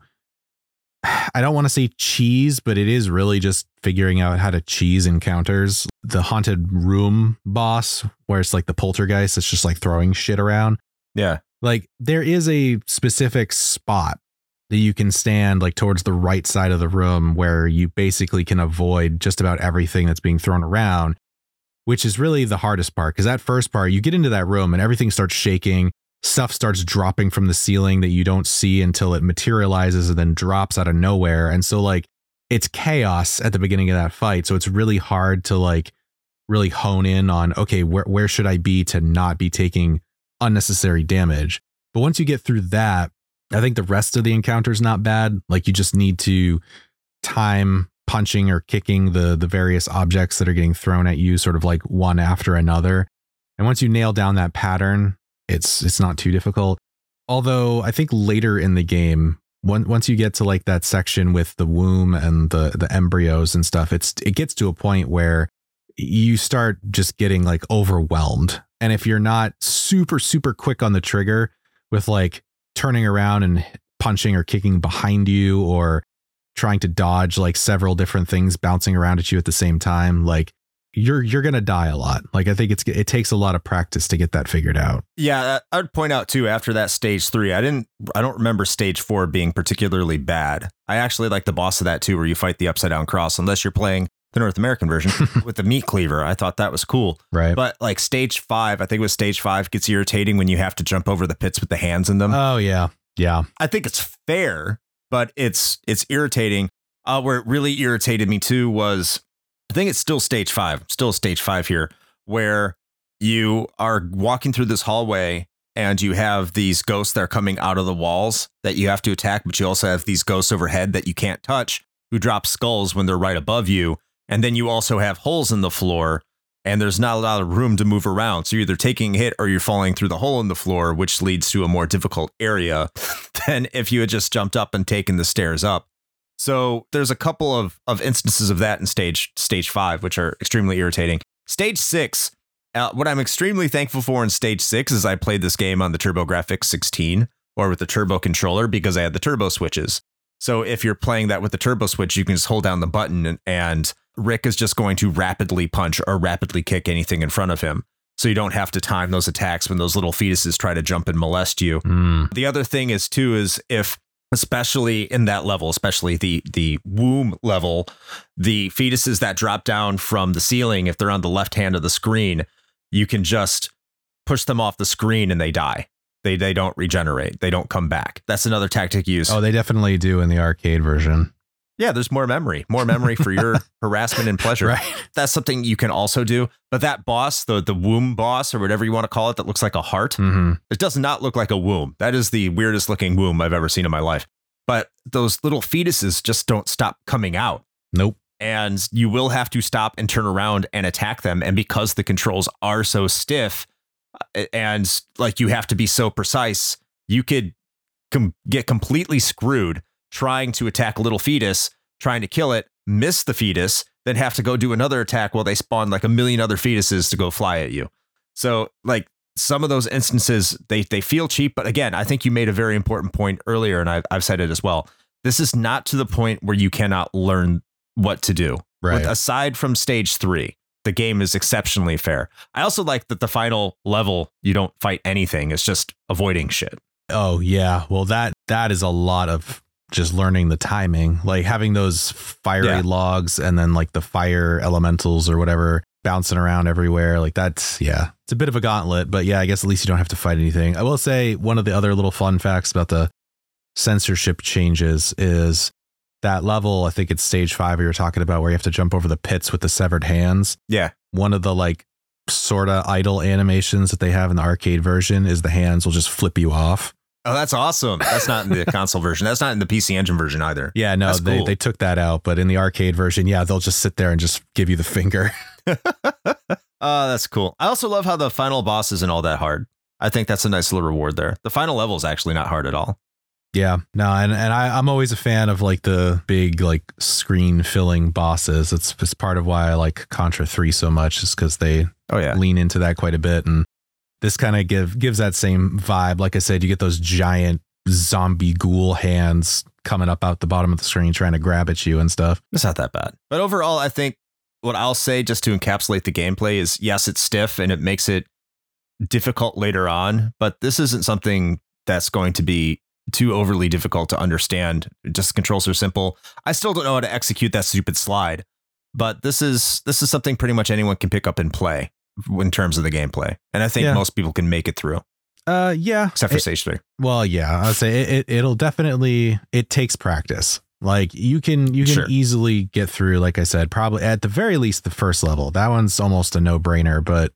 I don't want to say cheese, but it is really just figuring out how to cheese encounters. The haunted room boss, where it's like the poltergeist, it's just like throwing shit around. Yeah. Like there is a specific spot that you can stand like towards the right side of the room where you basically can avoid just about everything that's being thrown around, which is really the hardest part. Because that first part, you get into that room and everything starts shaking. Stuff starts dropping from the ceiling that you don't see until it materializes and then drops out of nowhere. And so, like, it's chaos at the beginning of that fight. So it's really hard to like really hone in on, okay, where, where should I be to not be taking unnecessary damage. But once you get through that, I think the rest of the encounter is not bad. Like you just need to time punching or kicking the the various objects that are getting thrown at you sort of like one after another. And once you nail down that pattern, it's it's not too difficult. Although I think later in the game, once once you get to like that section with the womb and the the embryos and stuff, it's it gets to a point where you start just getting like overwhelmed. And if you're not super super quick on the trigger with like turning around and punching or kicking behind you or trying to dodge like several different things bouncing around at you at the same time, like you're you're gonna die a lot. Like I think it's it takes a lot of practice to get that figured out. Yeah, I would point out too after that stage three, I didn't I don't remember stage four being particularly bad. I actually like the boss of that too, where you fight the upside down cross, unless you're playing the North American version with the meat cleaver. I thought that was cool. Right. But like stage five, I think it was stage five gets irritating when you have to jump over the pits with the hands in them. oh yeah. Yeah. I think it's fair, but it's it's irritating. Uh, where it really irritated me too was I think it's still stage five, still stage five here, where you are walking through this hallway and you have these ghosts that are coming out of the walls that you have to attack, but you also have these ghosts overhead that you can't touch who drop skulls when they're right above you. And then you also have holes in the floor and there's not a lot of room to move around. So you're either taking a hit or you're falling through the hole in the floor, which leads to a more difficult area than if you had just jumped up and taken the stairs up. So there's a couple of, of instances of that in stage stage five, which are extremely irritating. Stage six, uh, what I'm extremely thankful for in stage six is I played this game on the TurboGrafx 16 or with the turbo controller because I had the turbo switches. So if you're playing that with the turbo switch, you can just hold down the button and, and Rick is just going to rapidly punch or rapidly kick anything in front of him. So you don't have to time those attacks when those little fetuses try to jump and molest you. Mm. The other thing is too is if especially in that level, especially the the womb level, the fetuses that drop down from the ceiling, if they're on the left hand of the screen, you can just push them off the screen and they die. They they don't regenerate. They don't come back. That's another tactic used. Oh, they definitely do in the arcade version. yeah, there's more memory, more memory for your harassment and pleasure. Right. That's something you can also do. But that boss, the the womb boss or whatever you want to call it, that looks like a heart, hmm it does not look like a womb. That is the weirdest looking womb I've ever seen in my life. But those little fetuses just don't stop coming out. Nope. And you will have to stop and turn around and attack them. And because the controls are so stiff and like you have to be so precise, you could com- get completely screwed trying to attack a little fetus, trying to kill it, miss the fetus, then have to go do another attack while they spawn like a million other fetuses to go fly at you. So, like, some of those instances they they feel cheap but again i think you made a very important point earlier and i've, I've said it as well this is not to the point where you cannot learn what to do. Right. With, aside from stage three, the game is exceptionally fair. I also like that the final level you don't fight anything; it's just avoiding shit. Oh yeah. Well that that is a lot of just learning the timing. Like having those fiery Yeah. logs and then like the fire elementals or whatever bouncing around everywhere. Like that's yeah. It's a bit of a gauntlet, but yeah, I guess at least you don't have to fight anything. I will say one of the other little fun facts about the censorship changes is that level, I think it's stage five we were talking about where you have to jump over the pits with the severed hands Yeah, one of the like sort of idle animations that they have in the arcade version is the hands will just flip you off. Oh, that's awesome. That's not in the console version. That's not in the PC Engine version either. Yeah, no, That's they, cool. they took that out, but in the arcade version, yeah, they'll just sit there and just give you the finger. Oh, that's cool. I also love how the final boss isn't all that hard. I think that's a nice little reward there. The final level is actually not hard at all. Yeah, no, and and I, I'm always a fan of like the big like screen filling bosses. It's it's part of why I like Contra Three so much, is because they Oh yeah. lean into that quite a bit, and this kind of give gives that same vibe. Like I said, you get those giant zombie ghoul hands coming up out the bottom of the screen trying to grab at you and stuff. It's not that bad. But overall, I think what I'll say just to encapsulate the gameplay is yes, it's stiff and it makes it difficult later on, but this isn't something that's going to be too overly difficult to understand. Just controls are simple. I still don't know how to execute that stupid slide, but this is this is something pretty much anyone can pick up and play in terms of the gameplay. And I think Yeah. most people can make it through, Uh, yeah, except for It- stage three. Well, yeah, I'd say it, it it'll definitely it takes practice. Like you can you can Sure. easily get through, like I said, probably at the very least the first level. That one's almost a no brainer, but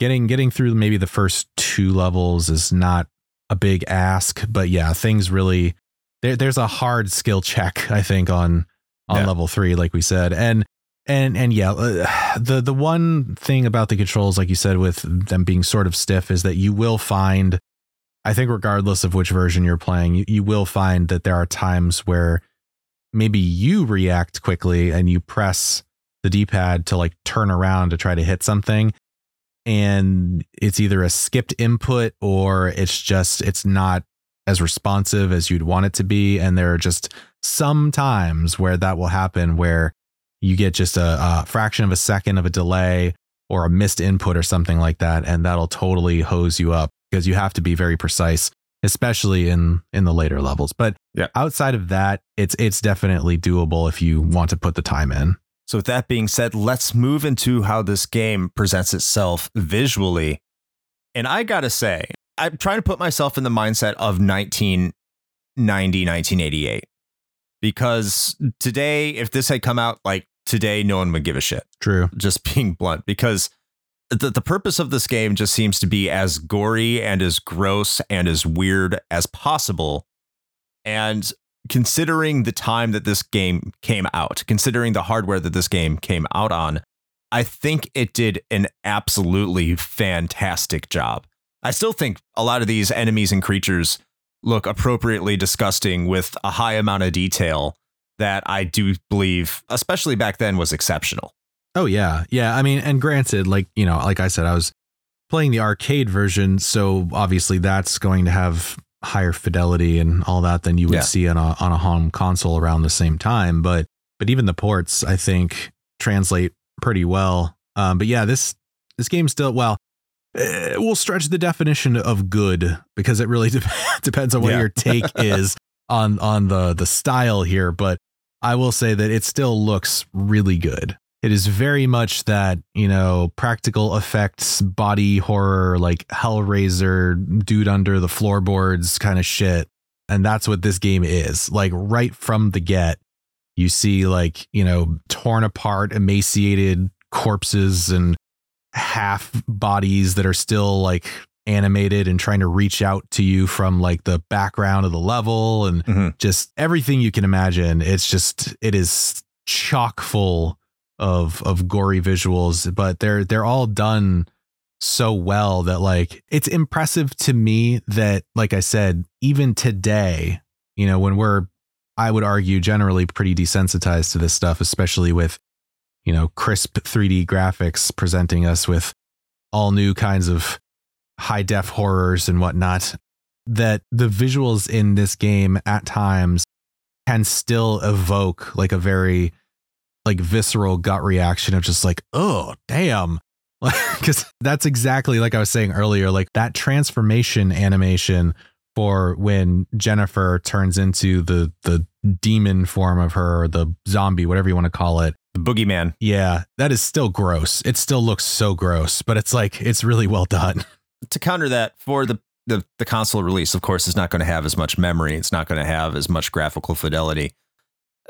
getting getting through maybe the first two levels is not a big ask. But yeah, things really there, there's a hard skill check, I think, on on Yeah. level three, like we said. And and and yeah, uh, the the one thing about the controls, like you said, with them being sort of stiff, is that you will find I think regardless of which version you're playing, you, you will find that there are times where maybe you react quickly and you press the D-pad to like turn around to try to hit something and it's either a skipped input or it's just it's not as responsive as you'd want it to be. And there are just some times where that will happen where you get just a, a fraction of a second of a delay or a missed input or something like that and that'll totally hose you up because you have to be very precise especially in in the later levels. But Yeah. outside of that it's it's definitely doable if you want to put the time in So, with that being said, let's move into how this game presents itself visually. And I gotta say, I'm trying to put myself in the mindset of 1990, 1988. Because today, if this had come out like today, no one would give a shit. true Just being blunt. Because the, the purpose of this game just seems to be as gory and as gross and as weird as possible. And considering the time that this game came out, considering the hardware that this game came out on, I think it did an absolutely fantastic job. I still think a lot of these enemies and creatures look appropriately disgusting with a high amount of detail that I do believe, especially back then, was exceptional. Oh yeah, yeah. I mean, and granted, like you know, like I said, I was playing the arcade version, so obviously that's going to have higher fidelity and all that than you would Yeah. see on a on a home console around the same time. But but even the ports, I think, translate pretty well. Um, but yeah, this this game still well. eh, We'll stretch the definition of good because it really de- depends on what Yeah. your take is on on the the style here. But I will say that it still looks really good. It is very much that, you know, practical effects, body horror, like Hellraiser, dude under the floorboards kind of shit. And that's what this game is. Like right from the get, you see like, you know, torn apart, emaciated corpses and half bodies that are still like animated and trying to reach out to you from like the background of the level and Mhm. just everything you can imagine. It's just it is chock full of of gory visuals, but they're they're all done so well that like it's impressive to me that like I said, even today, you know, when we're I would argue generally pretty desensitized to this stuff, especially with you know crisp 3D graphics presenting us with all new kinds of high def horrors and whatnot. That the visuals in this game at times can still evoke like a very like visceral gut reaction of just like, oh, damn. Because that's exactly like I was saying earlier, like that transformation animation for when Jennifer turns into the the demon form of her or the zombie, whatever you want to call it. The boogeyman. Yeah, that is still gross. It still looks so gross, but it's like it's really well done. To counter that, for the the, the console release, of course, is not going to have as much memory. It's not going to have as much graphical fidelity.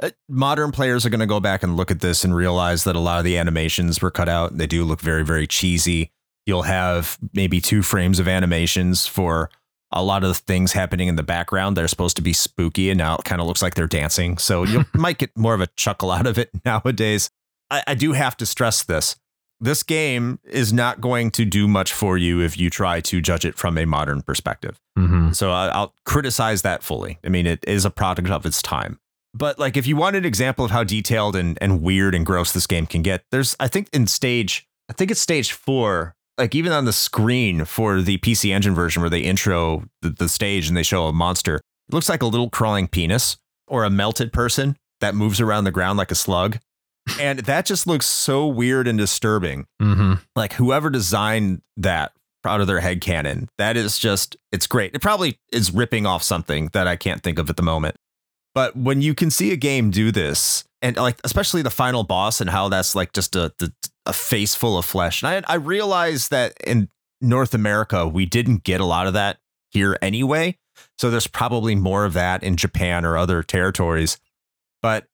Uh, modern players are going to go back and look at this and realize that a lot of the animations were cut out. They do look very, very cheesy. You'll have maybe two frames of animations for a lot of the things happening in the background that are supposed to be spooky, and now it kind of looks like they're dancing. So you might get more of a chuckle out of it nowadays. I, I do have to stress this. This game is not going to do much for you if you try to judge it from a modern perspective. Mm-hmm. So I- I'll criticize that fully. I mean, it is a product of its time. But like, if you want an example of how detailed and, and weird and gross this game can get, there's I think in stage, I think it's stage four. Like even on the screen for the PC Engine version, where they intro the, the stage and they show a monster, it looks like a little crawling penis or a melted person that moves around the ground like a slug, and that just looks so weird and disturbing Mm-hmm. like whoever designed that out of their head cannon, that is just it's great it probably is ripping off something that i can't think of at the moment but when you can see a game do this and like especially the final boss and how that's like just a a face full of flesh and I, I realize that in north america we didn't get a lot of that here anyway. So there's probably more of that in japan or other territories. But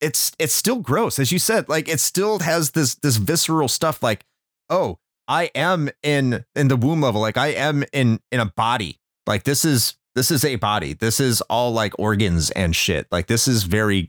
it's it's still gross. As you said like it still has this this visceral stuff like oh i am in in the womb level. Like i am in in a body. Like this is this is a body. This is all like organs and shit. Like this is very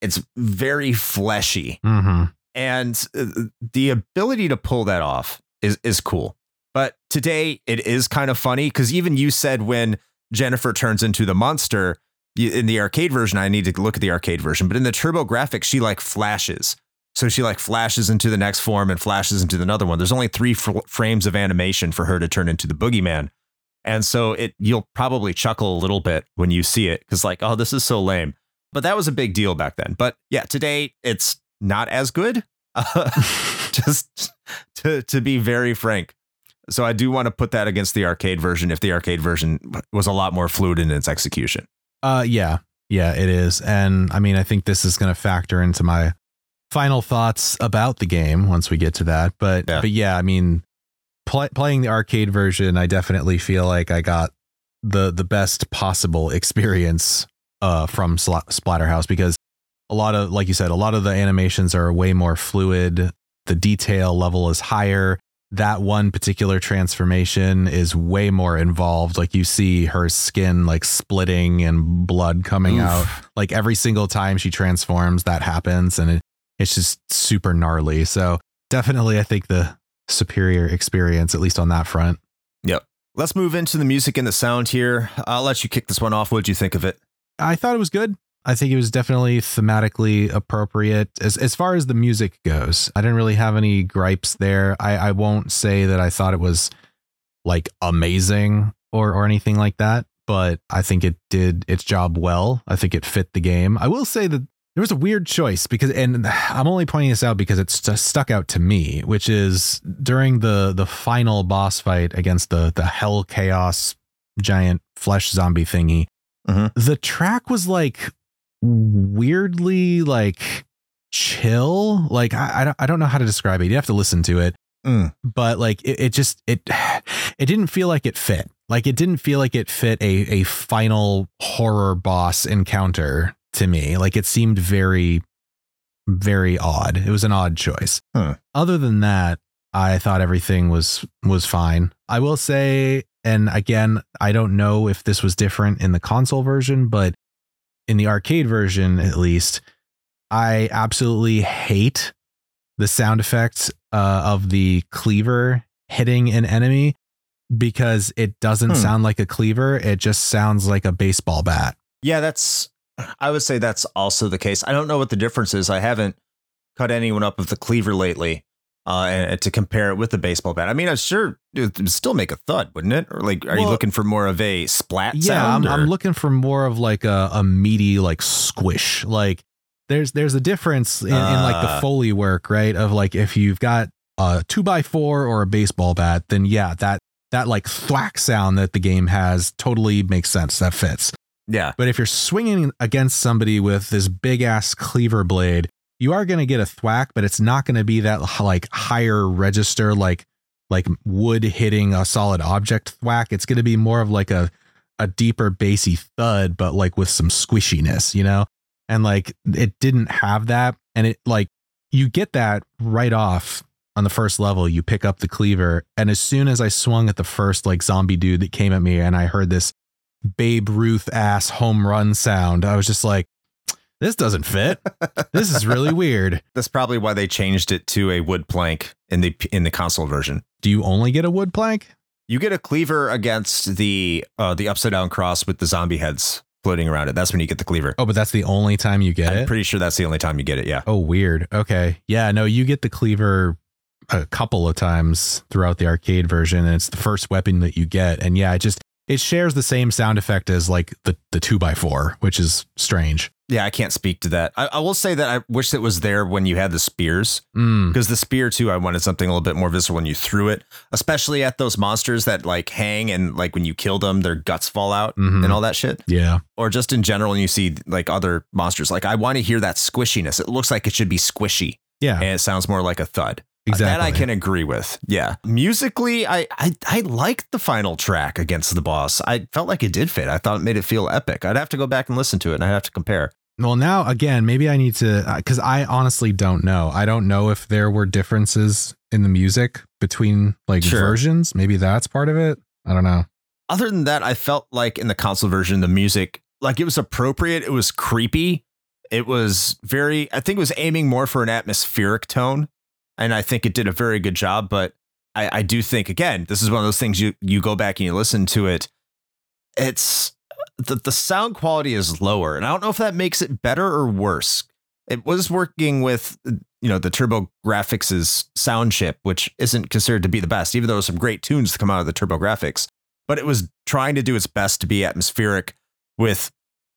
it's very fleshy. Mm-hmm. and uh, the ability to pull that off is is cool. But today it is kind of funny because even you said when jennifer turns into the monster in the arcade version i need to look at the arcade version but in the TurboGrafx she like flashes. So she like flashes into the next form and flashes into another one. There's only three fr- frames of animation for her to turn into the boogeyman and so it you'll probably chuckle a little bit when you see it because like oh this is so lame. But that was a big deal back then. But yeah today it's not as good uh, just to to be very frank. So i do want to put that against the arcade version if the arcade version was a lot more fluid in its execution. Uh, yeah, yeah, it is, and I mean, I think this is going to factor into my final thoughts about the game once we get to that. But Yeah. but yeah, I mean, pl- playing the arcade version, I definitely feel like I got the the best possible experience uh from Sla- Splatterhouse because a lot of like you said, a lot of the animations are way more fluid. The detail level is higher. That one particular transformation is way more involved. Like you see her skin like splitting and blood coming Oof. out. Like every single time she transforms, that happens, and it, it's just super gnarly. So definitely, I think the superior experience, at least on that front. Yep. Let's move into the music and the sound here i'll let you kick this one off what'd you think of it I thought it was good. I think it was definitely thematically appropriate as as far as the music goes. I didn't really have any gripes there. I, I won't say that I thought it was like amazing or or anything like that, but I think it did its job well. I think it fit the game. I will say that there was a weird choice because and I'm only pointing this out because it's stuck out to me, which is during the the final boss fight against the the hell chaos giant flesh zombie thingy the track was like weirdly like chill. Like I, I don't i don't know how to describe it. You have to listen to it. Mm. but like it, it just it it didn't feel like it fit. Like it didn't feel like it fit a a final horror boss encounter to me like it seemed very very odd it was an odd choice Huh. other than that i thought everything was was fine i will say and again i don't know if this was different in the console version but in the arcade version at least i absolutely hate the sound effects uh, of the cleaver hitting an enemy because it doesn't Hmm. sound like a cleaver it just sounds like a baseball bat Yeah, that's. I would say that's also the case. I don't know what the difference is. I haven't cut anyone up with the cleaver lately, uh, and to compare it with the baseball bat. I mean, I'm sure it would still make a thud, wouldn't it? Or like, are you looking for more of a splat yeah I'm. I'm looking for more of like a, a meaty like squish like there's there's a difference in, in like the Ah. foley work right of like if you've got a two by four or a baseball bat then yeah that that like thwack sound that the game has totally makes sense that fits yeah, but if you're swinging against somebody with this big ass cleaver blade you are going to get a thwack but it's not going to be that like higher register like like wood hitting a solid object thwack. It's going to be more of like a a deeper bassy thud but like with some squishiness you know? And like it didn't have that and it like you get that right off on the first level. You pick up the cleaver and as soon as i swung at the first like zombie dude that came at me and i heard this babe ruth ass home run sound i was just like this doesn't fit this is really weird that's probably why they changed it to a wood plank in the in the console version. do you only get a wood plank You get a cleaver against the uh, the upside down cross with the zombie heads floating around it. That's when you get the cleaver. oh but that's the only time you get I'm it pretty sure that's the only time you get it. Yeah. Oh, weird. Okay. Yeah, no, you get the cleaver a couple of times throughout the arcade version, and it's the first weapon that you get. And yeah, it just it shares the same sound effect as like the the two by four, which is strange. Yeah, I can't speak to that. I, I will say that I wish it was there when you had the spears. Mm. because the spear too i wanted something a little bit more visceral when you threw it especially at those monsters that like hang and like when you kill them their guts fall out Mhm. and all that shit Yeah. or just in general when you see like other monsters like i want to hear that squishiness it looks like it should be squishy Yeah. and it sounds more like a thud Exactly. that i can agree with yeah musically i i, I liked the final track against the boss i felt like it did fit i thought it made it feel epic i'd have to go back and listen to it and i'd have to compare Well, now again, maybe I need to uh, because I honestly don't know. I don't know if there were differences in the music between like Sure. versions. Maybe that's part of it. I don't know. other than that, I felt like in the console version, the music, like it was appropriate. It was creepy. It was very, I think it was aiming more for an atmospheric tone. And I think it did a very good job. But I, I do think, again, this is one of those things you, you go back and you listen to it. It's the, the sound quality is lower. And I don't know if that makes it better or worse. It was working with, you know, the Turbo Graphics' sound chip, which isn't considered to be the best, even though there's some great tunes that come out of the TurboGrafx but it was trying to do its best to be atmospheric with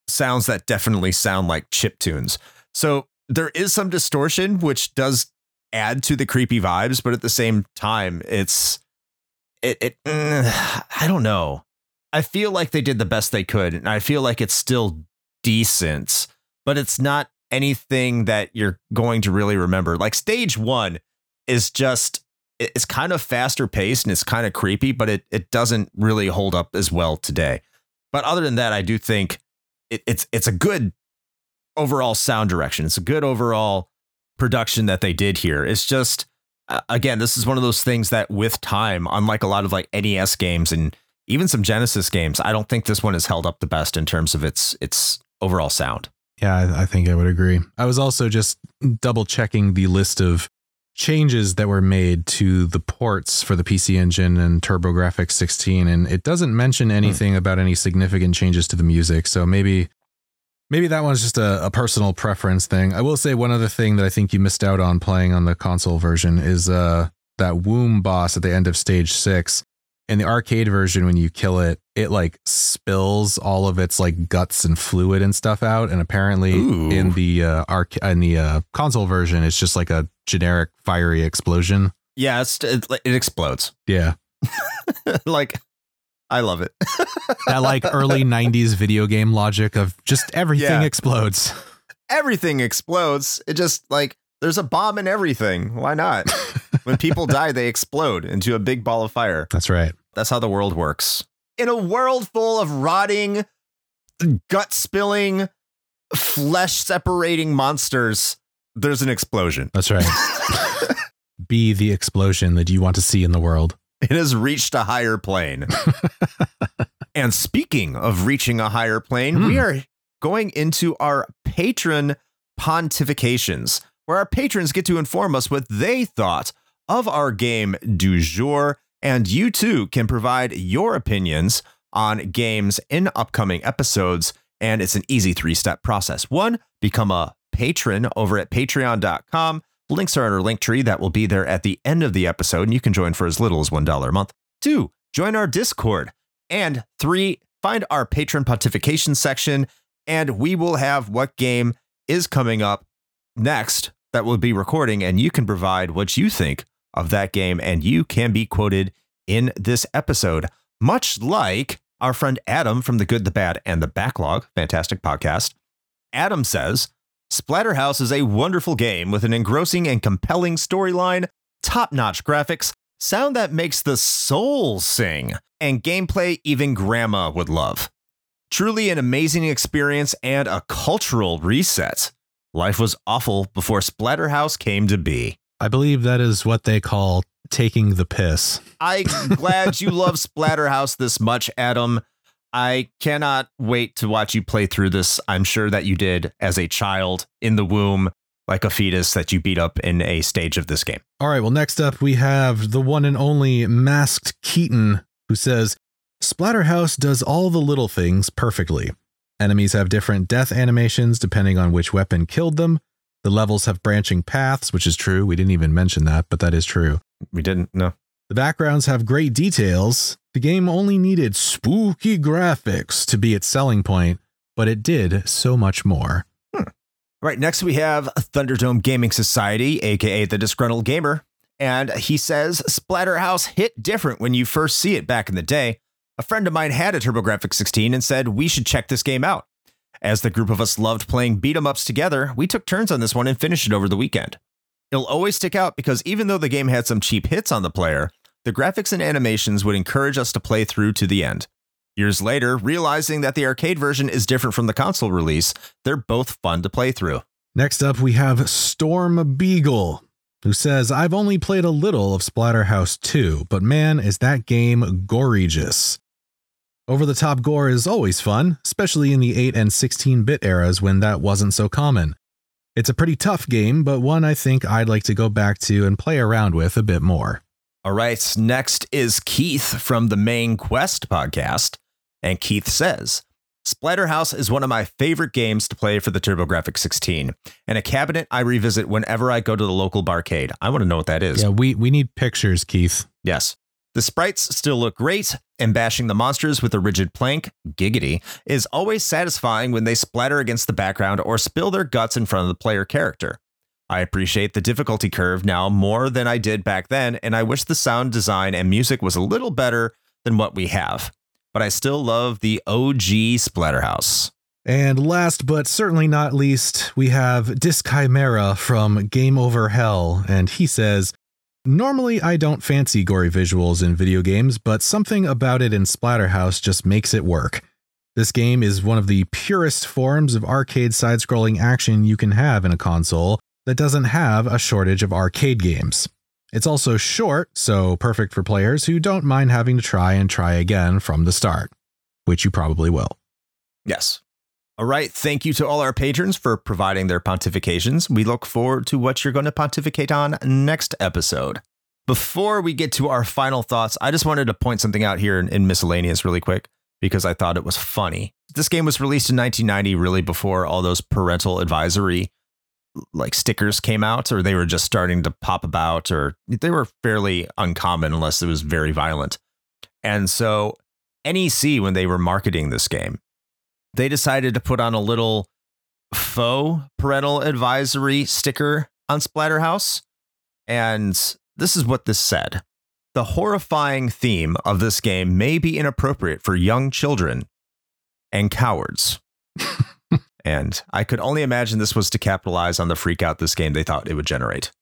sounds that definitely sound like chip tunes. So there is some distortion, which does add to the creepy vibes, but at the same time, it's it. it mm, I don't know. I feel like they did the best they could, and I feel like it's still decent, but it's not anything that you're going to really remember. Like stage one is just it's kind of faster paced and it's kind of creepy, but it it doesn't really hold up as well today. But other than that, I do think it, it's it's a good overall sound direction. It's a good overall production that they did here. It's just uh, again, this is one of those things that with time, unlike a lot of like NES games and even some Genesis games, I don't think this one has held up the best in terms of its its overall sound. Yeah, I, I think I would agree. I was also just double checking the list of changes that were made to the ports for the PC Engine and TurboGrafx 16, and it doesn't mention anything about any significant changes to the music. So maybe, maybe that one's just a, a personal preference thing. I will say one other thing that I think you missed out on playing on the console version is uh, that womb boss at the end of stage six. In the arcade version, when you kill it, it like spills all of its like guts and fluid and stuff out. And apparently, Ooh. in the uh, arc in the uh, console version, it's just like a generic fiery explosion. Yeah, it, it explodes. Yeah, like I love it. that like early '90s video game logic of just everything Yeah. explodes. everything explodes. It just like there's a bomb in everything. Why not? when people die, they explode into a big ball of fire. That's right. That's how the world works. In a world full of rotting, gut spilling, flesh separating monsters, there's an explosion. That's right. Be the explosion that you want to see in the world. It has reached a higher plane. and speaking of reaching a higher plane, we Hmm. are going into our patron pontifications, where our patrons get to inform us what they thought of our game du jour. And you too can provide your opinions on games in upcoming episodes. And it's an easy three step process. One, become a patron over at patreon.com Links are in our link tree that will be there at the end of the episode, and you can join for as little as $1 a month. Two, join our Discord. And three, find our patron pontification section, and we will have what game is coming up next that we'll be recording, and you can provide what you think of that game, and you can be quoted in this episode, much like our friend Adam from The Good, the Bad, and the Backlog, fantastic podcast. Adam says, Splatterhouse is a wonderful game with an engrossing and compelling storyline, top notch graphics, sound that makes the soul sing, and gameplay even Grandma would love. Truly an amazing experience and a cultural reset. Life was awful before Splatterhouse came to be. I believe that is what they call taking the piss. I'm glad you love Splatterhouse this much, Adam. I cannot wait to watch you play through this. I'm sure that you did as a child in the womb, like a fetus that you beat up in a stage of this game. All right, well, next up we have the one and only Masked Keaton, who says Splatterhouse does all the little things perfectly. Enemies have different death animations depending on which weapon killed them. The levels have branching paths, which is true. We didn't even mention that, but that is true. We didn't, no. The backgrounds have great details. The game only needed spooky graphics to be its selling point, but it did so much more. Hmm. Right, next we have Thunderdome Gaming Society, aka the Disgruntled Gamer. And he says Splatterhouse hit different when you first see it back in the day. A friend of mine had a TurboGrafx 16 and said we should check this game out. As the group of us loved playing beat 'em ups together, we took turns on this one and finished it over the weekend. It'll always stick out because even though the game had some cheap hits on the player, the graphics and animations would encourage us to play through to the end. Years later, realizing that the arcade version is different from the console release, they're both fun to play through. Next up, we have Storm Beagle, who says, I've only played a little of Splatterhouse 2, but man, is that game gorgeous. Over the top gore is always fun, especially in the 8 and 16 bit eras when that wasn't so common. It's a pretty tough game, but one I think I'd like to go back to and play around with a bit more. All right, next is Keith from the Main Quest podcast. And Keith says, Splatterhouse is one of my favorite games to play for the TurboGrafx 16, and a cabinet I revisit whenever I go to the local barcade. I want to know what that is. Yeah, we, we need pictures, Keith. Yes. The sprites still look great, and bashing the monsters with a rigid plank, giggity, is always satisfying when they splatter against the background or spill their guts in front of the player character. I appreciate the difficulty curve now more than I did back then, and I wish the sound design and music was a little better than what we have. But I still love the OG Splatterhouse. And last but certainly not least, we have Dischimera from Game Over Hell, and he says, Normally, I don't fancy gory visuals in video games, but something about it in Splatterhouse just makes it work. This game is one of the purest forms of arcade side scrolling action you can have in a console, that doesn't have a shortage of arcade games. It's also short, so perfect for players who don't mind having to try and try again from the start, which you probably will. Yes. All right. Thank you to all our patrons for providing their pontifications. We look forward to what you're going to pontificate on next episode. Before we get to our final thoughts, I just wanted to point something out here in, in miscellaneous really quick because I thought it was funny. This game was released in 1990, really before all those parental advisory like stickers came out or they were just starting to pop about or they were fairly uncommon unless it was very violent. And so NEC when they were marketing this game, they decided to put on a little faux parental advisory sticker on Splatterhouse. And this is what this said. The horrifying theme of this game may be inappropriate for young children and cowards. And I could only imagine this was to capitalize on the freak out this game they thought it would generate.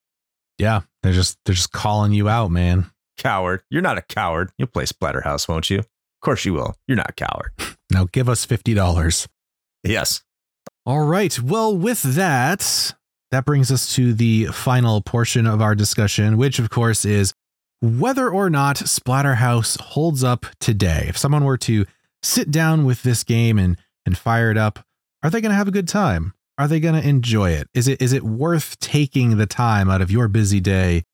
Yeah, they're just they're just calling you out, man. Coward. You're not a coward. You'll play Splatterhouse, won't you? Of course you will. You're not a coward. Now give us $50. Yes. All right. Well, with that, that brings us to the final portion of our discussion, which of course is whether or not Splatterhouse holds up today. If someone were to sit down with this game and and fire it up, are they going to have a good time? Are they going to enjoy it? Is it is it worth taking the time out of your busy day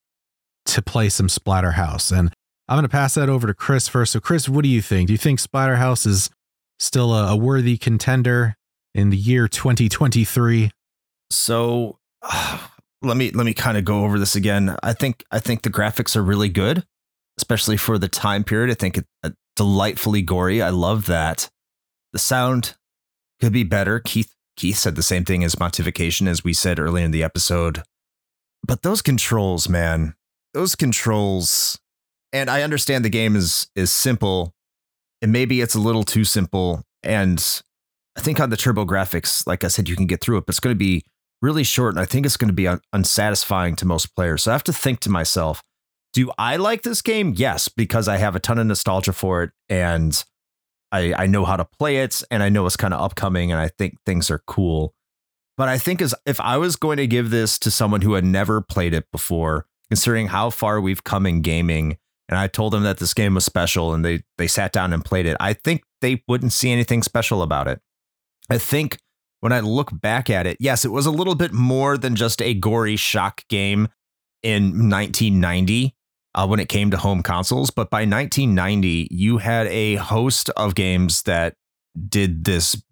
to play some Splatterhouse? And I'm going to pass that over to Chris first. So, Chris, what do you think? Do you think Splatterhouse is still a, a worthy contender in the year 2023? So, uh, let me let me kind of go over this again. I think I think the graphics are really good, especially for the time period. I think it, uh, delightfully gory. I love that. The sound could be better. Keith Keith said the same thing as Montification, as we said earlier in the episode. But those controls, man, those controls, and I understand the game is is simple, and maybe it's a little too simple. And I think on the TurboGrafx, like I said, you can get through it, but it's going to be really short, and I think it's going to be un- unsatisfying to most players. So I have to think to myself, do I like this game? Yes, because I have a ton of nostalgia for it, and I, I know how to play it and I know it's kind of upcoming and I think things are cool. But I think as if I was going to give this to someone who had never played it before, considering how far we've come in gaming, and I told them that this game was special and they they sat down and played it, I think they wouldn't see anything special about it. I think when I look back at it, yes, it was a little bit more than just a gory shock game in 1990 uh, when it came to home consoles. But by 1990, you had a host of games that did this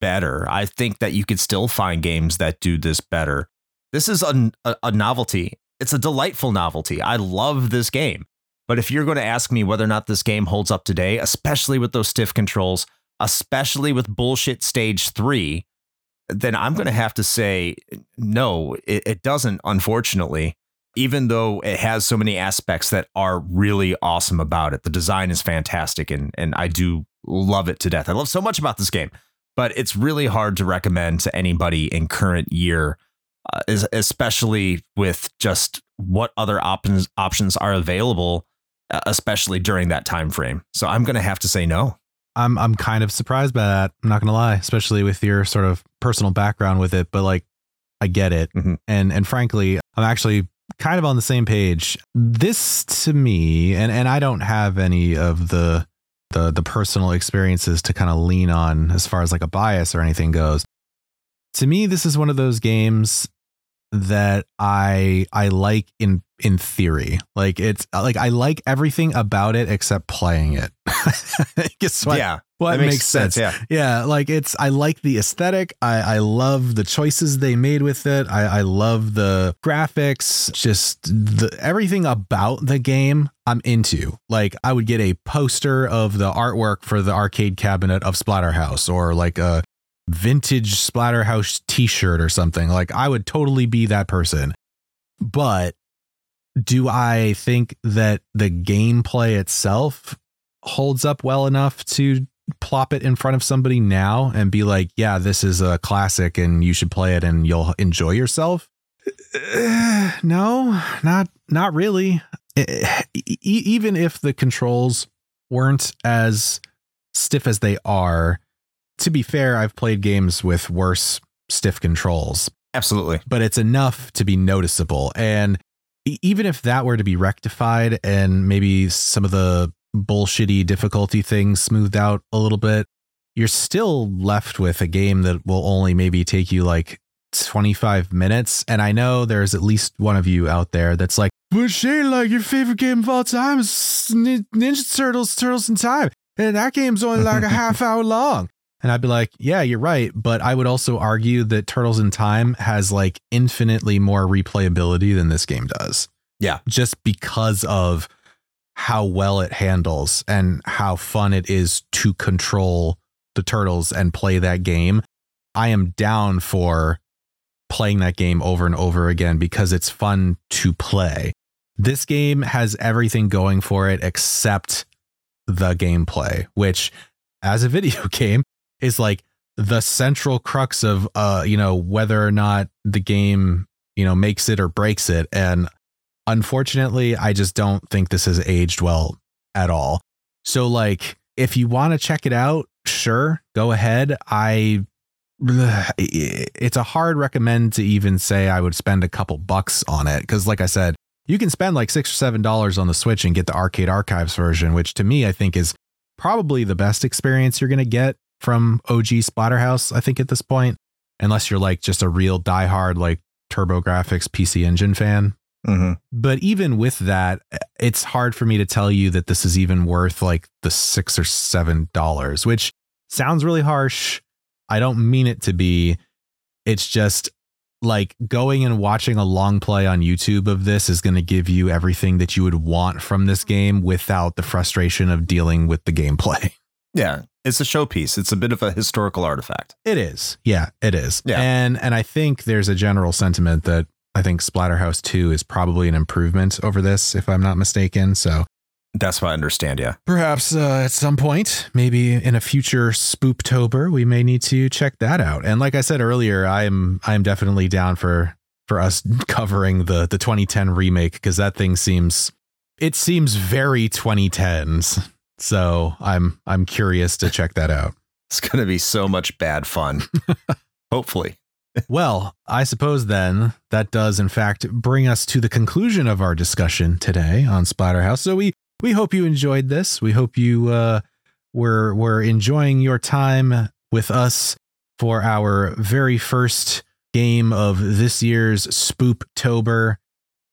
better. I think that you could still find games that do this better. This is a, a, a novelty. It's a delightful novelty. I love this game. But if you're going to ask me whether or not this game holds up today, especially with those stiff controls, especially with bullshit stage three, then I'm going to have to say no, it, it doesn't, unfortunately even though it has so many aspects that are really awesome about it. The design is fantastic and and I do love it to death. I love so much about this game, but it's really hard to recommend to anybody in current year, uh, especially with just what other options options are available, uh, especially during that time frame. So I'm going to have to say no. I'm I'm kind of surprised by that. I'm not going to lie, especially with your sort of personal background with it, but like I get it. Mm-hmm. And and frankly, I'm actually kind of on the same page. This to me, and and I don't have any of the the the personal experiences to kind of lean on as far as like a bias or anything goes. To me, this is one of those games that I I like in in theory. Like it's like I like everything about it except playing it. Guess what? Yeah. What makes, makes sense. sense. Yeah. Yeah. Like it's I like the aesthetic. I, I love the choices they made with it. I, I love the graphics, just the everything about the game I'm into. Like I would get a poster of the artwork for the arcade cabinet of Splatterhouse or like a vintage Splatterhouse t-shirt or something. Like I would totally be that person. But do I think that the gameplay itself holds up well enough to plop it in front of somebody now and be like, yeah, this is a classic and you should play it and you'll enjoy yourself? Uh, no, not not really. even if the controls weren't as stiff as they are, to be fair, I've played games with worse stiff controls. Absolutely. But it's enough to be noticeable. And even if that were to be rectified and maybe some of the bullshitty difficulty things smoothed out a little bit, you're still left with a game that will only maybe take you like 25 minutes. And I know there's at least one of you out there that's like, but Shane, like your favorite game of all time is Ninja Turtles, Turtles in Time. And that game's only like a half hour long. And I'd be like, yeah, you're right. But I would also argue that Turtles in Time has like infinitely more replayability than this game does. Yeah. Just because of how well it handles and how fun it is to control the turtles and play that game. I am down for playing that game over and over again because it's fun to play. This game has everything going for it except the gameplay, which as a video game is like the central crux of uh you know whether or not the game you know makes it or breaks it and unfortunately i just don't think this has aged well at all so like if you want to check it out sure go ahead i it's a hard recommend to even say i would spend a couple bucks on it because like i said you can spend like six or seven dollars on the switch and get the arcade archives version which to me i think is probably the best experience you're going to get from OG Splatterhouse, I think at this point, unless you're like just a real diehard like TurboGrafx PC Engine fan. Mm-hmm. But even with that, it's hard for me to tell you that this is even worth like the six or seven dollars, which sounds really harsh. I don't mean it to be. It's just like going and watching a long play on YouTube of this is going to give you everything that you would want from this game without the frustration of dealing with the gameplay. Yeah, it's a showpiece. It's a bit of a historical artifact. It is. Yeah, it is. Yeah. And and I think there's a general sentiment that I think Splatterhouse 2 is probably an improvement over this if I'm not mistaken. So That's what I understand. Yeah. perhaps uh, at some point, maybe in a future Spooptober, we may need to check that out. And like I said earlier, I'm I'm definitely down for for us covering the the 2010 remake because that thing seems it seems very 2010s. So I'm I'm curious to check that out. It's going to be so much bad fun. Hopefully. Well, I suppose then that does in fact bring us to the conclusion of our discussion today on Splatterhouse. So we we hope you enjoyed this. We hope you uh were were enjoying your time with us for our very first game of this year's Spooptober.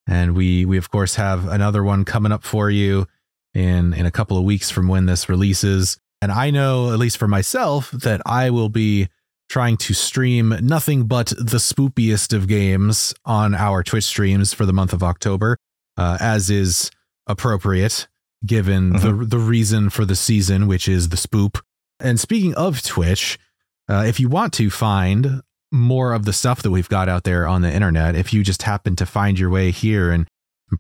And we we of course have another one coming up for you in in a couple of weeks from when this releases. And I know, at least for myself, that I will be trying to stream nothing but the spoopiest of games on our Twitch streams for the month of October, uh, as is appropriate given the the reason for the season, which is the spoop. And speaking of Twitch, uh, if you want to find more of the stuff that we've got out there on the internet, if you just happen to find your way here, and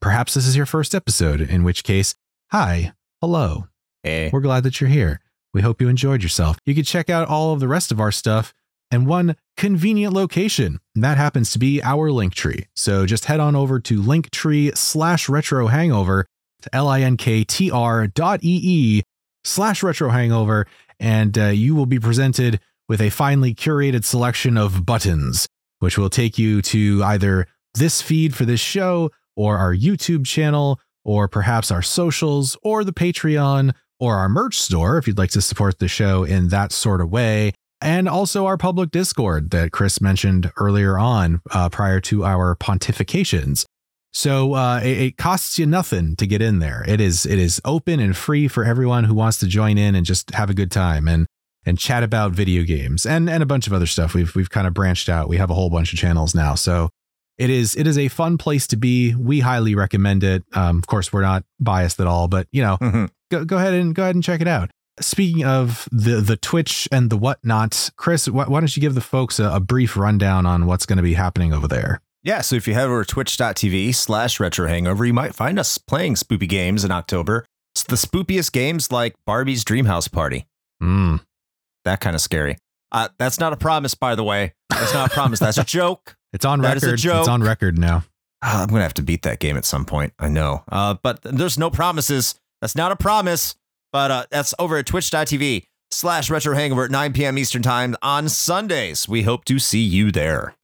perhaps this is your first episode, in which case, hi, hello, Hey. we're glad that you're here. We hope you enjoyed yourself. You can check out all of the rest of our stuff in one convenient location. And that happens to be our link tree. So just head on over to linktree slash retro hangover to L-I-N-K-T-R dot E-E slash retro hangover. And uh, you will be presented with a finely curated selection of buttons, which will take you to either this feed for this show or our YouTube channel or perhaps our socials or the Patreon or our merch store if you'd like to support the show in that sort of way. And also our public Discord that Chris mentioned earlier on uh, prior to our pontifications. So uh, it, it costs you nothing to get in there. It is it is open and free for everyone who wants to join in and just have a good time and and chat about video games and and a bunch of other stuff. We've we've kind of branched out. We have a whole bunch of channels now. So it is it is a fun place to be. We highly recommend it. Um, of course, we're not biased at all, but you know, Mhm. Go, go ahead and go ahead and check it out. Speaking of the the Twitch and the whatnot, Chris, why, why don't you give the folks a, a brief rundown on what's going to be happening over there? Yeah, so if you head over to twitch.tv slash retro hangover, you might find us playing spoopy games in October. It's the spoopiest games like Barbie's Dreamhouse Party. Mm. That kind of scary. Uh, that's not a promise, by the way. That's not a promise. That's a joke. It's on That is a record. joke. It's on record now. Ah, I'm going to have to beat that game at some point. I know. Uh, but there's no promises. That's not a promise. But uh, that's over at twitch.tv slash retro hangover at 9 p.m. Eastern Time on Sundays. We hope to see you there.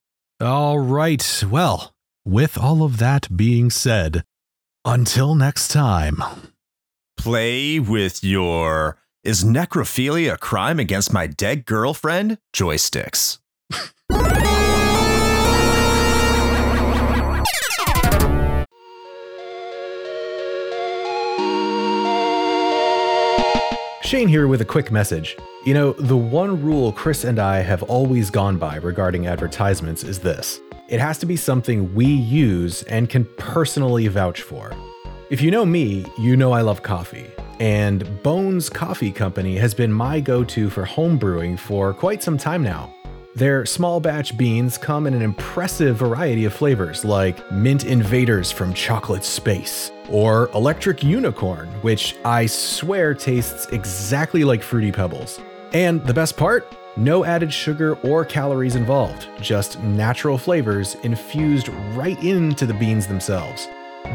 All right. Well, with all of that being said, until next time. Play with your Is necrophilia a crime against my dead girlfriend? Joysticks. Shane here with a quick message. You know, the one rule Chris and I have always gone by regarding advertisements is this it has to be something we use and can personally vouch for. If you know me, you know I love coffee, and Bones Coffee Company has been my go to for home brewing for quite some time now. Their small batch beans come in an impressive variety of flavors like Mint Invaders from Chocolate Space, or Electric Unicorn, which I swear tastes exactly like Fruity Pebbles. And the best part? No added sugar or calories involved, just natural flavors infused right into the beans themselves.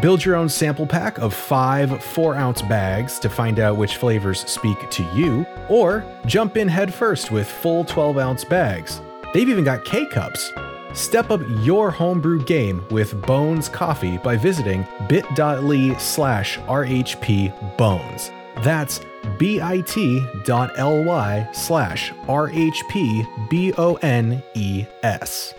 Build your own sample pack of five 4 ounce bags to find out which flavors speak to you, or jump in headfirst with full 12 ounce bags. They've even got K cups. Step up your homebrew game with Bones Coffee by visiting bit.ly slash RHP Bones. That's bit.ly slash RHP B O N E S.